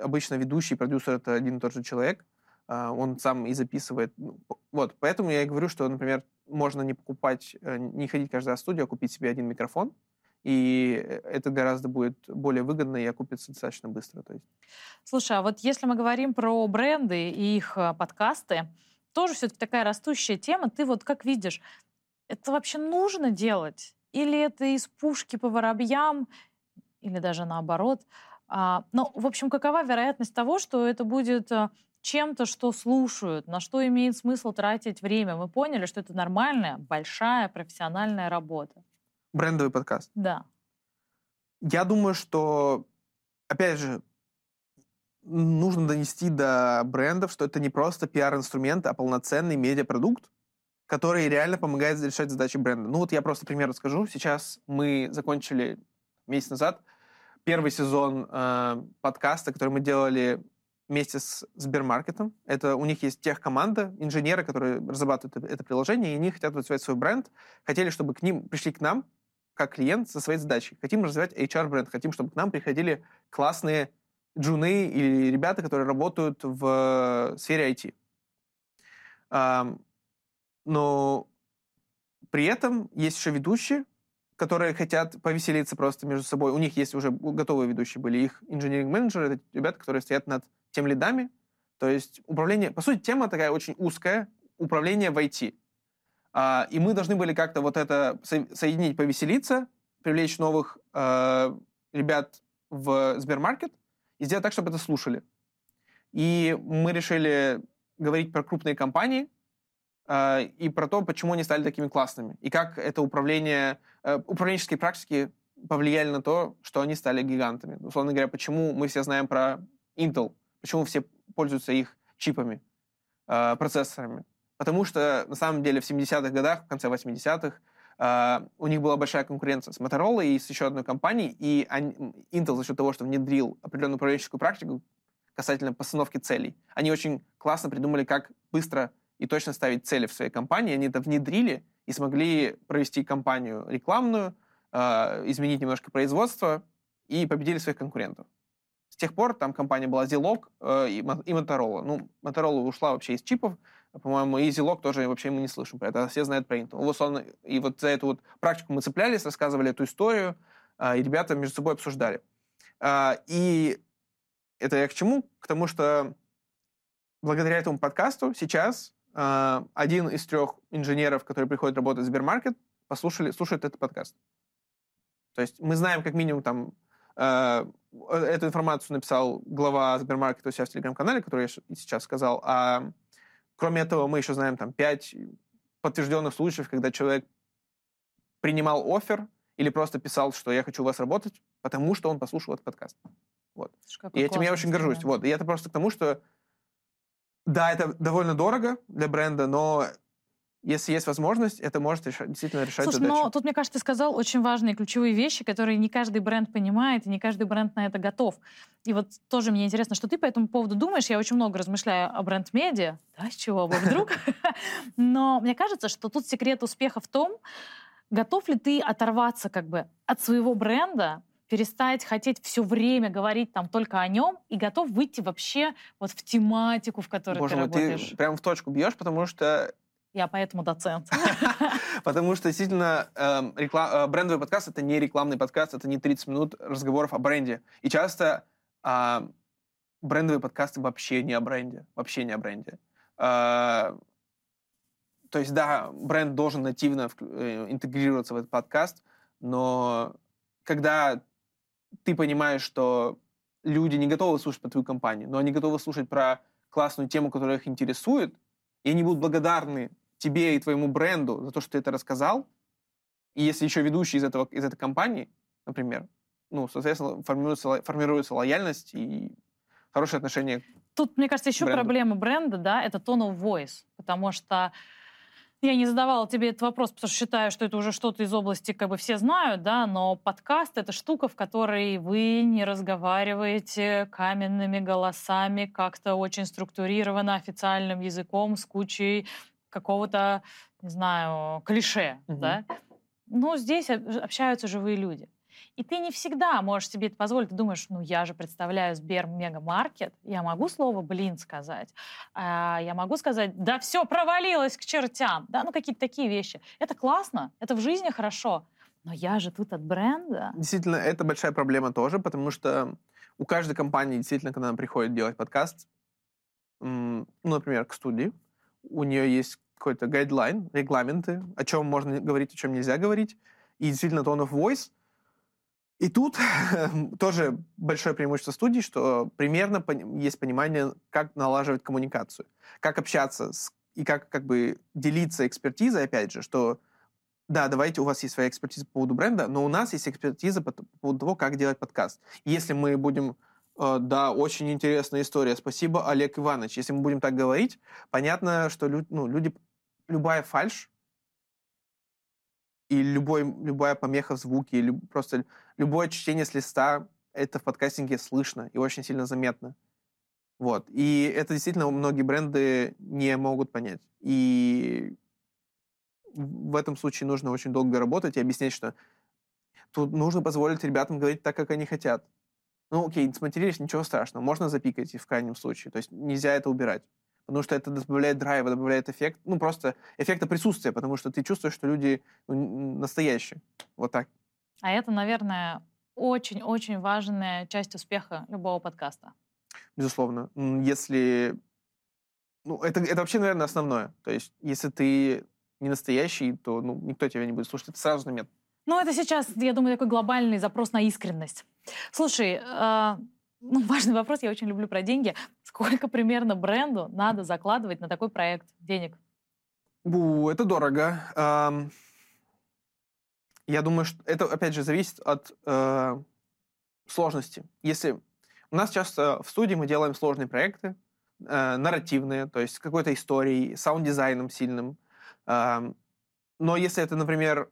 обычно ведущий, продюсер — это один и тот же человек, э, он сам и записывает. Ну, вот, поэтому я и говорю, что, например, можно не покупать, э, не ходить каждый раз в студию, а купить себе один микрофон, и это гораздо будет более выгодно и окупится достаточно быстро. То есть. Слушай, а вот если мы говорим про бренды и их э, подкасты, тоже все-таки такая растущая тема. Ты вот как видишь, это вообще нужно делать? Или это из пушки по воробьям, или даже наоборот? А, ну, в общем, какова вероятность того, что это будет э, чем-то, что слушают, на что имеет смысл тратить время? Мы поняли, что это нормальная, большая, профессиональная работа. Брендовый подкаст? Да. Я думаю, что, опять же, нужно донести до брендов, что это не просто пиар-инструмент, а полноценный медиапродукт, который реально помогает решать задачи бренда. Ну вот я просто пример расскажу. Сейчас мы закончили месяц назад первый сезон э, подкаста, который мы делали вместе с Сбермаркетом. Это у них есть техкоманда, инженеры, которые разрабатывают это, это приложение, и они хотят развивать свой бренд. Хотели, чтобы к ним пришли к нам как клиент со своей задачей. Хотим развивать HR-бренд, хотим, чтобы к нам приходили классные джуны или ребята, которые работают в сфере IT. Но при этом есть еще ведущие, которые хотят повеселиться просто между собой. У них есть уже готовые ведущие были. Их инженеринг-менеджеры — это ребята, которые стоят над тем лидами. То есть управление... По сути, тема такая очень узкая. Управление в IT. А, и мы должны были как-то вот это соединить, повеселиться, привлечь новых э, ребят в Сбермаркет — и сделать так, чтобы это слушали. И мы решили говорить про крупные компании э, и про то, почему они стали такими классными, и как это управление, э, управленческие практики повлияли на то, что они стали гигантами. Условно говоря, почему мы все знаем про Intel, почему все пользуются их чипами, э, процессорами. Потому что, на самом деле, в 70-х годах, в конце 80-х, Uh, у них была большая конкуренция с Motorola и с еще одной компанией, и они, Intel за счет того, что внедрил определенную управленческую практику касательно постановки целей, они очень классно придумали, как быстро и точно ставить цели в своей компании. Они это внедрили и смогли провести кампанию рекламную, uh, изменить немножко производство и победили своих конкурентов. С тех пор там компания была Zilog и, и Motorola. Ну, Motorola ушла вообще из чипов, по-моему, и Zilog тоже вообще мы не слышим про это, все знают про Intel. Вот он, и вот за эту вот практику мы цеплялись, рассказывали эту историю, а, и ребята между собой обсуждали. А, и это я к чему? К тому, что благодаря этому подкасту сейчас а, один из трех инженеров, которые приходят работать в Сбермаркет, послушали, слушает этот подкаст. То есть мы знаем как минимум там эту информацию написал глава Сбермаркета у себя в телеграм-канале, который я сейчас сказал, а Кроме этого, мы еще знаем там пять подтвержденных случаев, когда человек принимал офер или просто писал, что я хочу у вас работать, потому что он послушал этот подкаст. Вот. И этим я очень горжусь. Вот. И это просто к тому, что да, это довольно дорого для бренда, но если есть возможность, это может решать, действительно решать Слушай, задачу. но тут, мне кажется, ты сказал очень важные ключевые вещи, которые не каждый бренд понимает, и не каждый бренд на это готов. И вот тоже мне интересно, что ты по этому поводу думаешь. Я очень много размышляю о бренд-медиа. Да, с чего бы вдруг? Но мне кажется, что тут секрет успеха в том, готов ли ты оторваться как бы от своего бренда, перестать хотеть все время говорить там только о нем и готов выйти вообще вот в тематику, в которой Боже ты мой, работаешь. ты прям в точку бьешь, потому что я поэтому доцент. Потому что действительно эм, э, брендовый подкаст — это не рекламный подкаст, это не 30 минут разговоров о бренде. И часто а, брендовые подкасты вообще не о бренде. Вообще не о бренде. А, то есть, да, бренд должен нативно э, интегрироваться в этот подкаст, но когда ты понимаешь, что люди не готовы слушать про твою компанию, но они готовы слушать про классную тему, которая их интересует, и они будут благодарны тебе и твоему бренду за то, что ты это рассказал, и если еще ведущий из, этого, из этой компании, например, ну, соответственно, формируется, формируется лояльность, и хорошее отношение Тут, мне кажется, еще бренду. проблема бренда, да, это tone of voice, потому что я не задавала тебе этот вопрос, потому что считаю, что это уже что-то из области, как бы все знают, да, но подкаст — это штука, в которой вы не разговариваете каменными голосами, как-то очень структурированно, официальным языком, с кучей какого-то, не знаю, клише, Мгм. да. Ну, здесь об- общаются живые люди. И ты не всегда можешь себе это позволить. Ты думаешь, ну я же представляю Сбер Мегамаркет, я могу слово «блин» сказать, а, я могу сказать, да все провалилось к чертям, да, ну какие-то такие вещи. Это классно, это в жизни хорошо, но я же тут от бренда. Действительно, это большая проблема тоже, потому что у каждой компании, действительно, когда она приходит делать подкаст, ну, например, к студии, у нее есть какой-то гайдлайн, регламенты, о чем можно говорить, о чем нельзя говорить, и действительно tone of voice. И тут тоже большое преимущество студии, что примерно есть понимание, как налаживать коммуникацию, как общаться с- и как как бы делиться экспертизой, опять же, что да, давайте, у вас есть своя экспертиза по поводу бренда, но у нас есть экспертиза по, по поводу того, как делать подкаст. Если мы будем, э, да, очень интересная история, спасибо, Олег Иванович, если мы будем так говорить, понятно, что лю- ну, люди, любая фальш и любой, любая помеха в звуке, люб- просто любое чтение с листа, это в подкастинге слышно и очень сильно заметно. Вот. И это действительно многие бренды не могут понять. И в этом случае нужно очень долго работать и объяснять, что тут нужно позволить ребятам говорить так, как они хотят. Ну, окей, сматерились, ничего страшного, можно запикать и в крайнем случае. То есть нельзя это убирать. Потому что это добавляет драйва, добавляет эффект, ну, просто эффекта присутствия, потому что ты чувствуешь, что люди ну, настоящие. Вот так. А это, наверное, очень-очень важная часть успеха любого подкаста. Безусловно. Если... Ну, это, это вообще, наверное, основное. То есть, если ты не настоящий, то ну, никто тебя не будет слушать. Это сразу заметно. Ну, это сейчас, я думаю, такой глобальный запрос на искренность. Слушай, э, ну, важный вопрос, я очень люблю про деньги. Сколько примерно бренду надо закладывать на такой проект денег? Бу, это дорого. Ам, Я думаю, что это, опять же, зависит от э, сложности. Если у нас часто в студии мы делаем сложные проекты, э, нарративные, то есть с какой-то историей, саунд-дизайном сильным. Ам, Но если это, например,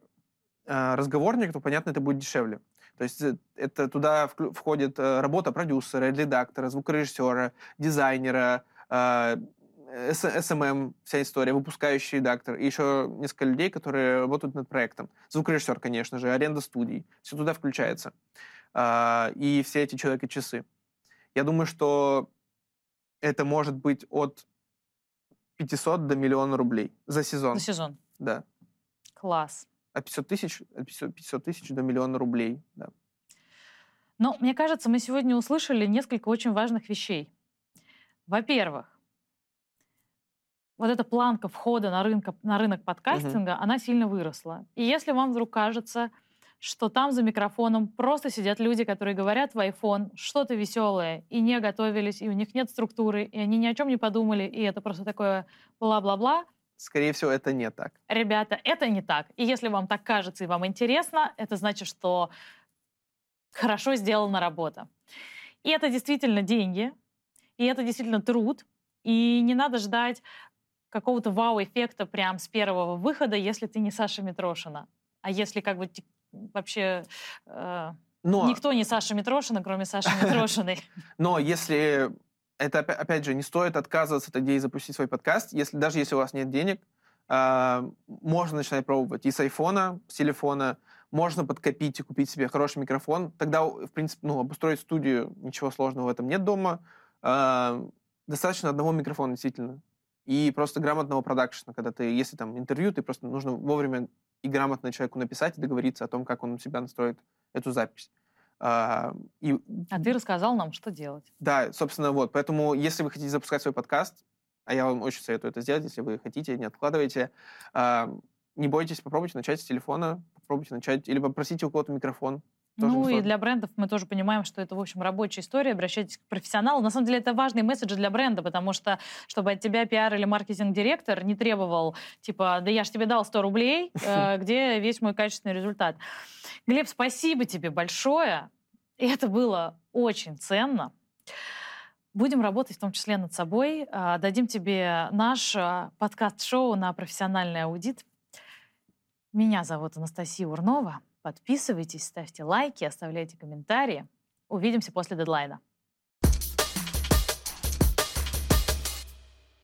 э, разговорник, то, понятно, это будет дешевле. То есть э, это туда входит э, работа продюсера, редактора, звукорежиссера, дизайнера, э, SMM, вся история, выпускающий редактор, и еще несколько людей, которые работают над проектом. Звукорежиссер, конечно же, аренда студий, все туда включается. А, И все эти человека-часы. Я думаю, что это может быть от 500 до миллиона рублей за сезон. За сезон. Да. Класс. От 500 тысяч, от 500 500 тысяч до миллиона рублей. Да. Но мне кажется, мы сегодня услышали несколько очень важных вещей. Во-первых, вот эта планка входа на, рынка, на рынок подкастинга, она сильно выросла. И если вам вдруг кажется, что там за микрофоном просто сидят люди, которые говорят в iPhone что-то веселое, и не готовились, и у них нет структуры, и они ни о чем не подумали, и это просто такое бла-бла-бла, Скорее всего, это не так. Ребята, это не так. И если вам так кажется и вам интересно, это значит, что хорошо сделана работа. И это действительно деньги, и это действительно труд, и не надо ждать какого-то вау-эффекта прям с первого выхода, если ты не Саша Митрошина. А если как бы вообще э, Но, никто не Саша Митрошина, кроме Саши Митрошиной. но если это, опя- опять же, не стоит отказываться от идеи запустить свой подкаст, если, даже если у вас нет денег, а, можно начинать пробовать и с айфона, с телефона, можно подкопить и купить себе хороший микрофон. Тогда, в принципе, ну, обустроить студию, ничего сложного в этом нет дома. А, Достаточно одного микрофона, действительно. И просто грамотного продакшена, когда ты, если там интервью, ты просто нужно вовремя и грамотно человеку написать и договориться о том, как он у себя настроит эту запись. А, и А ты рассказал нам, что делать. да, собственно, вот. Поэтому, если вы хотите запускать свой подкаст, а я вам очень советую это сделать, если вы хотите, не откладывайте, а, не бойтесь, попробуйте начать с телефона, попробуйте начать, или попросите у кого-то микрофон. Ну и для брендов мы тоже понимаем, что это, в общем, рабочая история. Обращайтесь к профессионалу. На самом деле это важный месседж для бренда, потому что, чтобы от тебя пиар или маркетинг-директор не требовал, типа, да я же тебе дал 100 рублей, э, где весь мой качественный результат. Глеб, спасибо тебе большое. Это было очень ценно. Будем работать в том числе над собой. А, дадим тебе наш а, подкаст-шоу на профессиональный аудит. Меня зовут Анастасия Урнова. Подписывайтесь, ставьте лайки, оставляйте комментарии. Увидимся после дедлайна.